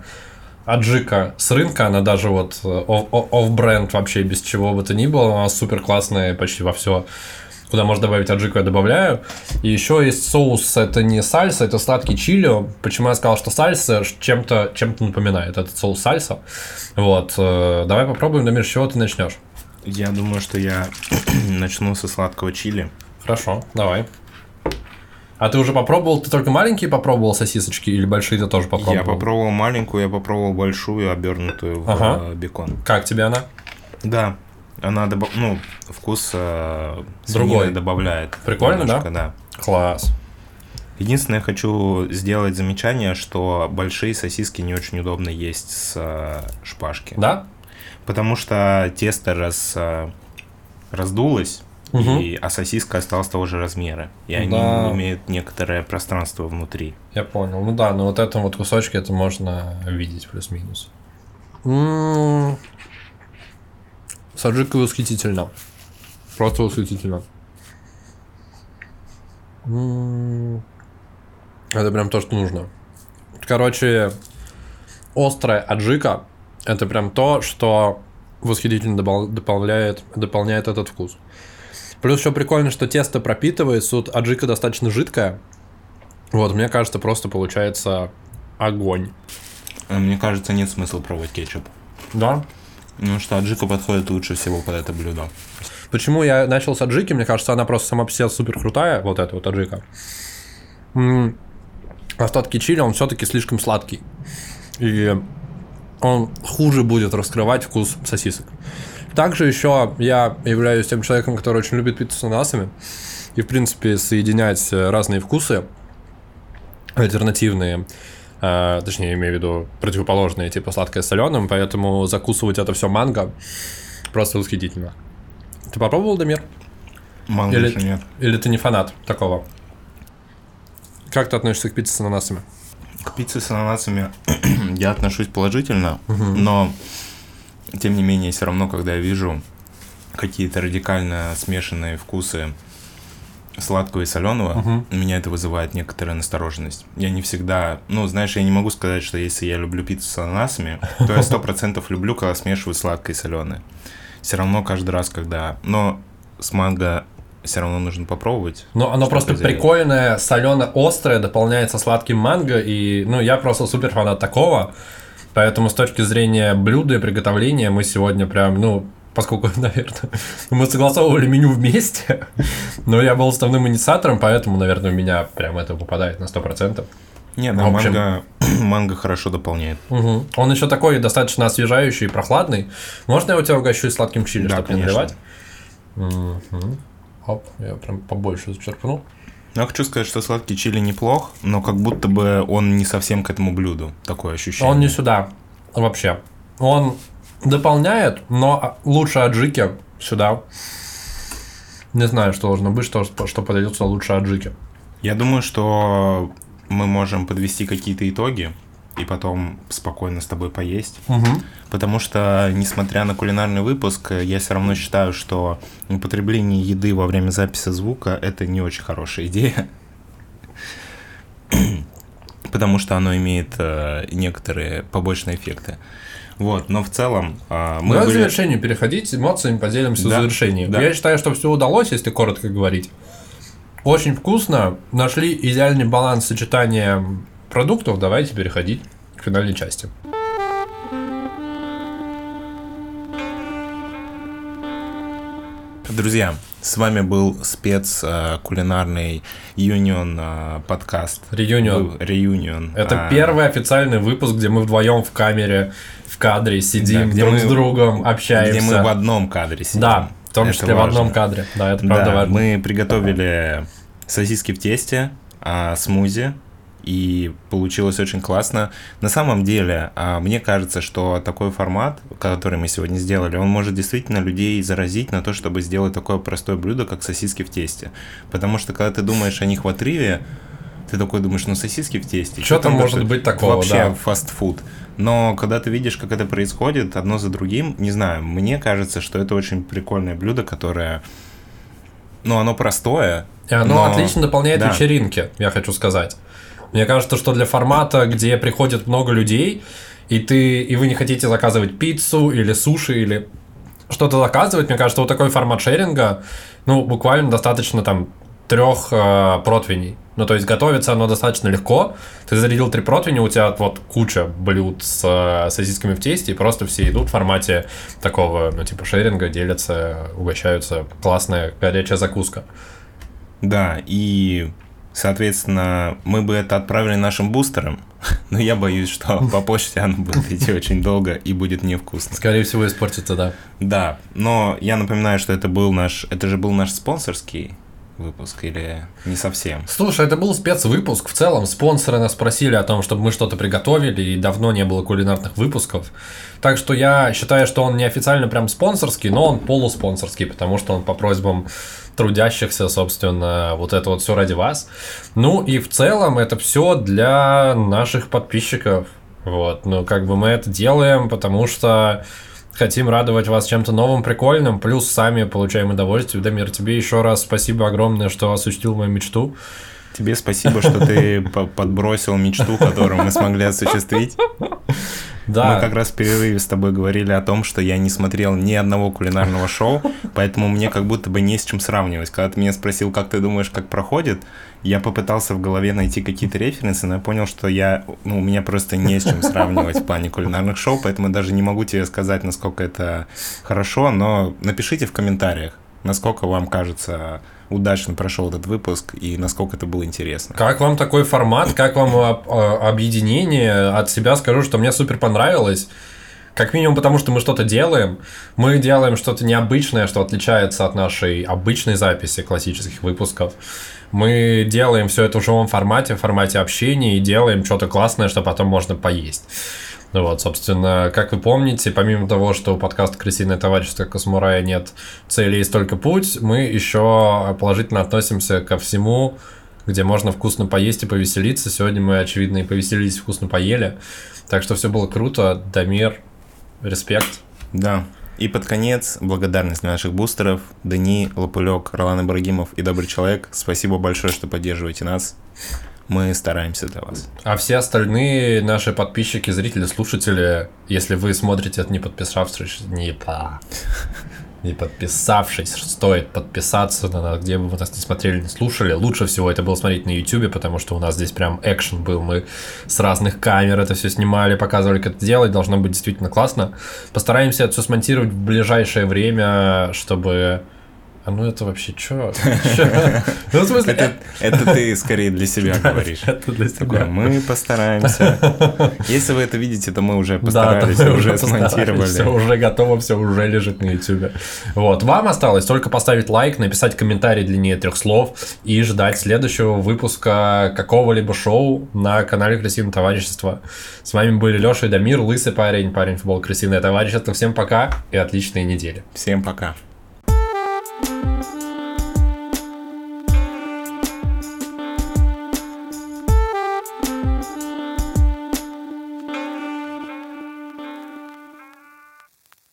A: аджика с рынка. Она даже вот э, оф-бренд вообще без чего бы то ни было. Она супер классная почти во все. Куда можно добавить аджику, я добавляю. И еще есть соус, это не сальса, это сладкий чили. Почему я сказал, что сальса чем-то чем напоминает этот соус сальса. Вот. Э, давай попробуем, Дамир, с чего ты начнешь?
B: Я думаю, что я начну со сладкого чили.
A: Хорошо, давай. А ты уже попробовал, ты только маленькие попробовал сосисочки или большие ты тоже попробовал?
B: Я попробовал маленькую, я попробовал большую, обернутую в ага. Э, бекон.
A: Как тебе она?
B: Да, она добав... ну, вкус э, другой добавляет.
A: Прикольно, немножко,
B: да?
A: Да. Класс.
B: Единственное, я хочу сделать замечание, что большие сосиски не очень удобно есть с э, шпажки.
A: Да?
B: Потому что тесто раз, э, раздулось, угу. и, а сосиска осталась того же размера. И они да. имеют некоторое пространство внутри.
A: Я понял. Ну да, но вот этом вот кусочке это можно видеть плюс-минус. М-м-м. Саджика восхитительно. Просто восхитительно. Это прям то, что нужно. Короче, острая аджика это прям то, что восхитительно дополняет, дополняет этот вкус. Плюс еще прикольно, что тесто пропитывается, тут аджика достаточно жидкая. Вот, мне кажется, просто получается огонь.
B: А мне кажется, нет смысла пробовать кетчуп.
A: Да?
B: Потому что аджика подходит лучше всего под это блюдо.
A: Почему я начал с аджики? Мне кажется, она просто сама по себе супер крутая, вот эта вот аджика. Остатки чили, он все-таки слишком сладкий. И он хуже будет раскрывать вкус сосисок. Также еще я являюсь тем человеком, который очень любит пиццу с ананасами. И, в принципе, соединять разные вкусы, альтернативные, э, точнее, имею в виду противоположные, типа сладкое с соленым, поэтому закусывать это все манго просто восхитительно. Ты попробовал, Дамир?
B: Манго или, еще нет.
A: Или ты не фанат такого? Как ты относишься к пицце с ананасами?
B: К пицце с ананасами я отношусь положительно, угу. но тем не менее, все равно, когда я вижу какие-то радикально смешанные вкусы сладкого и соленого, угу. меня это вызывает некоторая настороженность. Я не всегда, ну, знаешь, я не могу сказать, что если я люблю пиццу с ананасами, то я сто процентов люблю, когда смешиваю сладкое и соленое. Все равно каждый раз, когда... Но с манго все равно нужно попробовать.
A: Ну, оно просто прикольное, солено-острое, дополняется сладким манго, и, ну, я просто супер фанат такого, поэтому с точки зрения блюда и приготовления мы сегодня прям, ну, поскольку, наверное, мы согласовывали меню вместе, но я был основным инициатором, поэтому, наверное, у меня прям это попадает на 100%.
B: Нет,
A: В
B: да,
A: общем-
B: манго, манго хорошо дополняет.
A: Мгм. Он еще такой достаточно освежающий и прохладный. Можно я у тебя угощу сладким чили,
B: Да,
A: чтобы не
B: конечно.
A: наливать? Мгм. Оп, я прям побольше зачерпнул.
B: Но я хочу сказать, что сладкий чили неплох, но как будто бы он не совсем к этому блюду. Такое ощущение.
A: Он не сюда вообще. Он дополняет, но лучше аджики сюда. Не знаю, что должно быть, что, что подойдет лучше аджики.
B: Я думаю, что мы можем подвести какие-то итоги и потом спокойно с тобой поесть.
A: Мгм.
B: Потому что, несмотря на кулинарный выпуск, я все равно считаю, что употребление еды во время записи звука – это не очень хорошая идея. Потому что оно имеет э, некоторые побочные эффекты. Вот, но в целом э, мы
A: Давай к
B: были-
A: завершению переходить, эмоциями поделимся в
B: Да,
A: завершении.
B: да.
A: Я считаю, что все удалось, если коротко говорить. Очень вкусно, нашли идеальный баланс сочетания продуктов. Давайте переходить к финальной части.
B: Друзья, с вами был спец э, кулинарный Union э, подкаст.
A: Реюнион.
B: Реюнион.
A: Это
B: А,
A: первый официальный выпуск, где мы вдвоем в камере, в кадре сидим,
B: Да, где
A: друг
B: мы-
A: с другом общаемся.
B: Где мы в одном кадре сидим.
A: Да, в том
B: Это
A: числе в
B: важно.
A: одном кадре. Да, это правда
B: да,
A: важно.
B: мы приготовили сосиски в тесте, а, смузи, и получилось очень классно. На самом деле, а, мне кажется, что такой формат, который мы сегодня сделали, он может действительно людей заразить на то, чтобы сделать такое простое блюдо, как сосиски в тесте. Потому что, когда ты думаешь о них в отрыве, ты такой думаешь, ну сосиски в тесте.
A: Чё там может быть такого,
B: Вообще
A: да.
B: фастфуд. Но когда ты видишь, как это происходит одно за другим, не знаю, мне кажется, что это очень прикольное блюдо, которое, ну, оно простое.
A: И оно
B: но-
A: отлично дополняет
B: да.
A: вечеринки, я хочу сказать. Мне кажется, что для формата, где приходит много людей, и ты и вы не хотите заказывать пиццу или суши или что-то заказывать, мне кажется, вот такой формат шеринга, ну, буквально достаточно там трех э, противней. Ну, то есть готовится оно достаточно легко. Ты зарядил три противня, у тебя вот куча блюд с э, сосисками в тесте, и просто все идут в формате такого, ну, типа шеринга, делятся, угощаются. Классная горячая закуска.
B: Да, и, соответственно, мы бы это отправили нашим бустерам, но я боюсь, что по почте оно будет идти очень долго и будет невкусно.
A: Скорее всего, испортится, да.
B: Да, но я напоминаю, что это был наш, это же был наш спонсорский выпуск или не совсем?
A: Слушай, это был спецвыпуск. В целом, спонсоры нас просили о том, чтобы мы что-то приготовили, и давно не было кулинарных выпусков. Так что я считаю, что он не официально прям спонсорский, но он полуспонсорский, потому что он по просьбам трудящихся, собственно, вот это вот все ради вас. Ну и в целом это все для наших подписчиков. Вот, ну как бы мы это делаем, потому что хотим радовать вас чем-то новым, прикольным, плюс сами получаем удовольствие. Дамир, тебе еще раз спасибо огромное, что осуществил мою мечту.
B: Тебе спасибо, что ты по- подбросил мечту, которую мы смогли осуществить.
A: Да,
B: Мы как раз в перерыве с тобой говорили о том, что я не смотрел ни одного кулинарного шоу, поэтому мне как будто бы не с чем сравнивать. Когда ты меня спросил, как ты думаешь, как проходит, я попытался в голове найти какие-то референсы, но я понял, что я, ну, у меня просто не с чем сравнивать в плане кулинарных шоу, поэтому даже не могу тебе сказать, насколько это хорошо, но напишите в комментариях, насколько вам кажется удачно прошел этот выпуск и насколько это было интересно.
A: Как вам такой формат, как вам а, а, объединение? От себя скажу, что мне супер понравилось. Как минимум потому, что мы что-то делаем. Мы делаем что-то необычное, что отличается от нашей обычной записи классических выпусков. Мы делаем все это в живом формате, в формате общения и делаем что-то классное, что потом можно поесть. Ну вот, собственно, как вы помните, помимо того, что у подкаста «Крысиное товарищество Космурая» нет цели, есть только путь, мы еще положительно относимся ко всему, где можно вкусно поесть и повеселиться. Сегодня мы, очевидно, и повеселились, вкусно поели. Так что все было круто. Дамир, респект.
B: Да. И под конец благодарность для наших бустеров. Дани, Лопулек, Ролан Ибрагимов и Добрый Человек. Спасибо большое, что поддерживаете нас. Мы стараемся для вас.
A: А все остальные наши подписчики, зрители, слушатели, если вы смотрите это не подписавшись, не по... и подписавшись, стоит подписаться, на, где бы вы нас не смотрели, не слушали. Лучше всего это было смотреть на YouTube, потому что у нас здесь прям экшен был. Мы с разных камер это все снимали, показывали, как это делать. Должно быть действительно классно. Постараемся это все смонтировать в ближайшее время, чтобы а ну это вообще что?
B: Ну, в смысле... Это, это ты скорее для себя говоришь. Это для себя. Мы постараемся. Если вы это видите, то мы уже постарались, да, уже смонтировали.
A: Все уже готово, все уже лежит на YouTube. Вот. Вам осталось только поставить лайк, написать комментарий длиннее трех слов и ждать следующего выпуска какого-либо шоу на канале Красивое товарищество. С вами были Леша и Дамир, лысый парень, парень футбол Красивое товарищество. Всем пока и отличной недели.
B: Всем пока.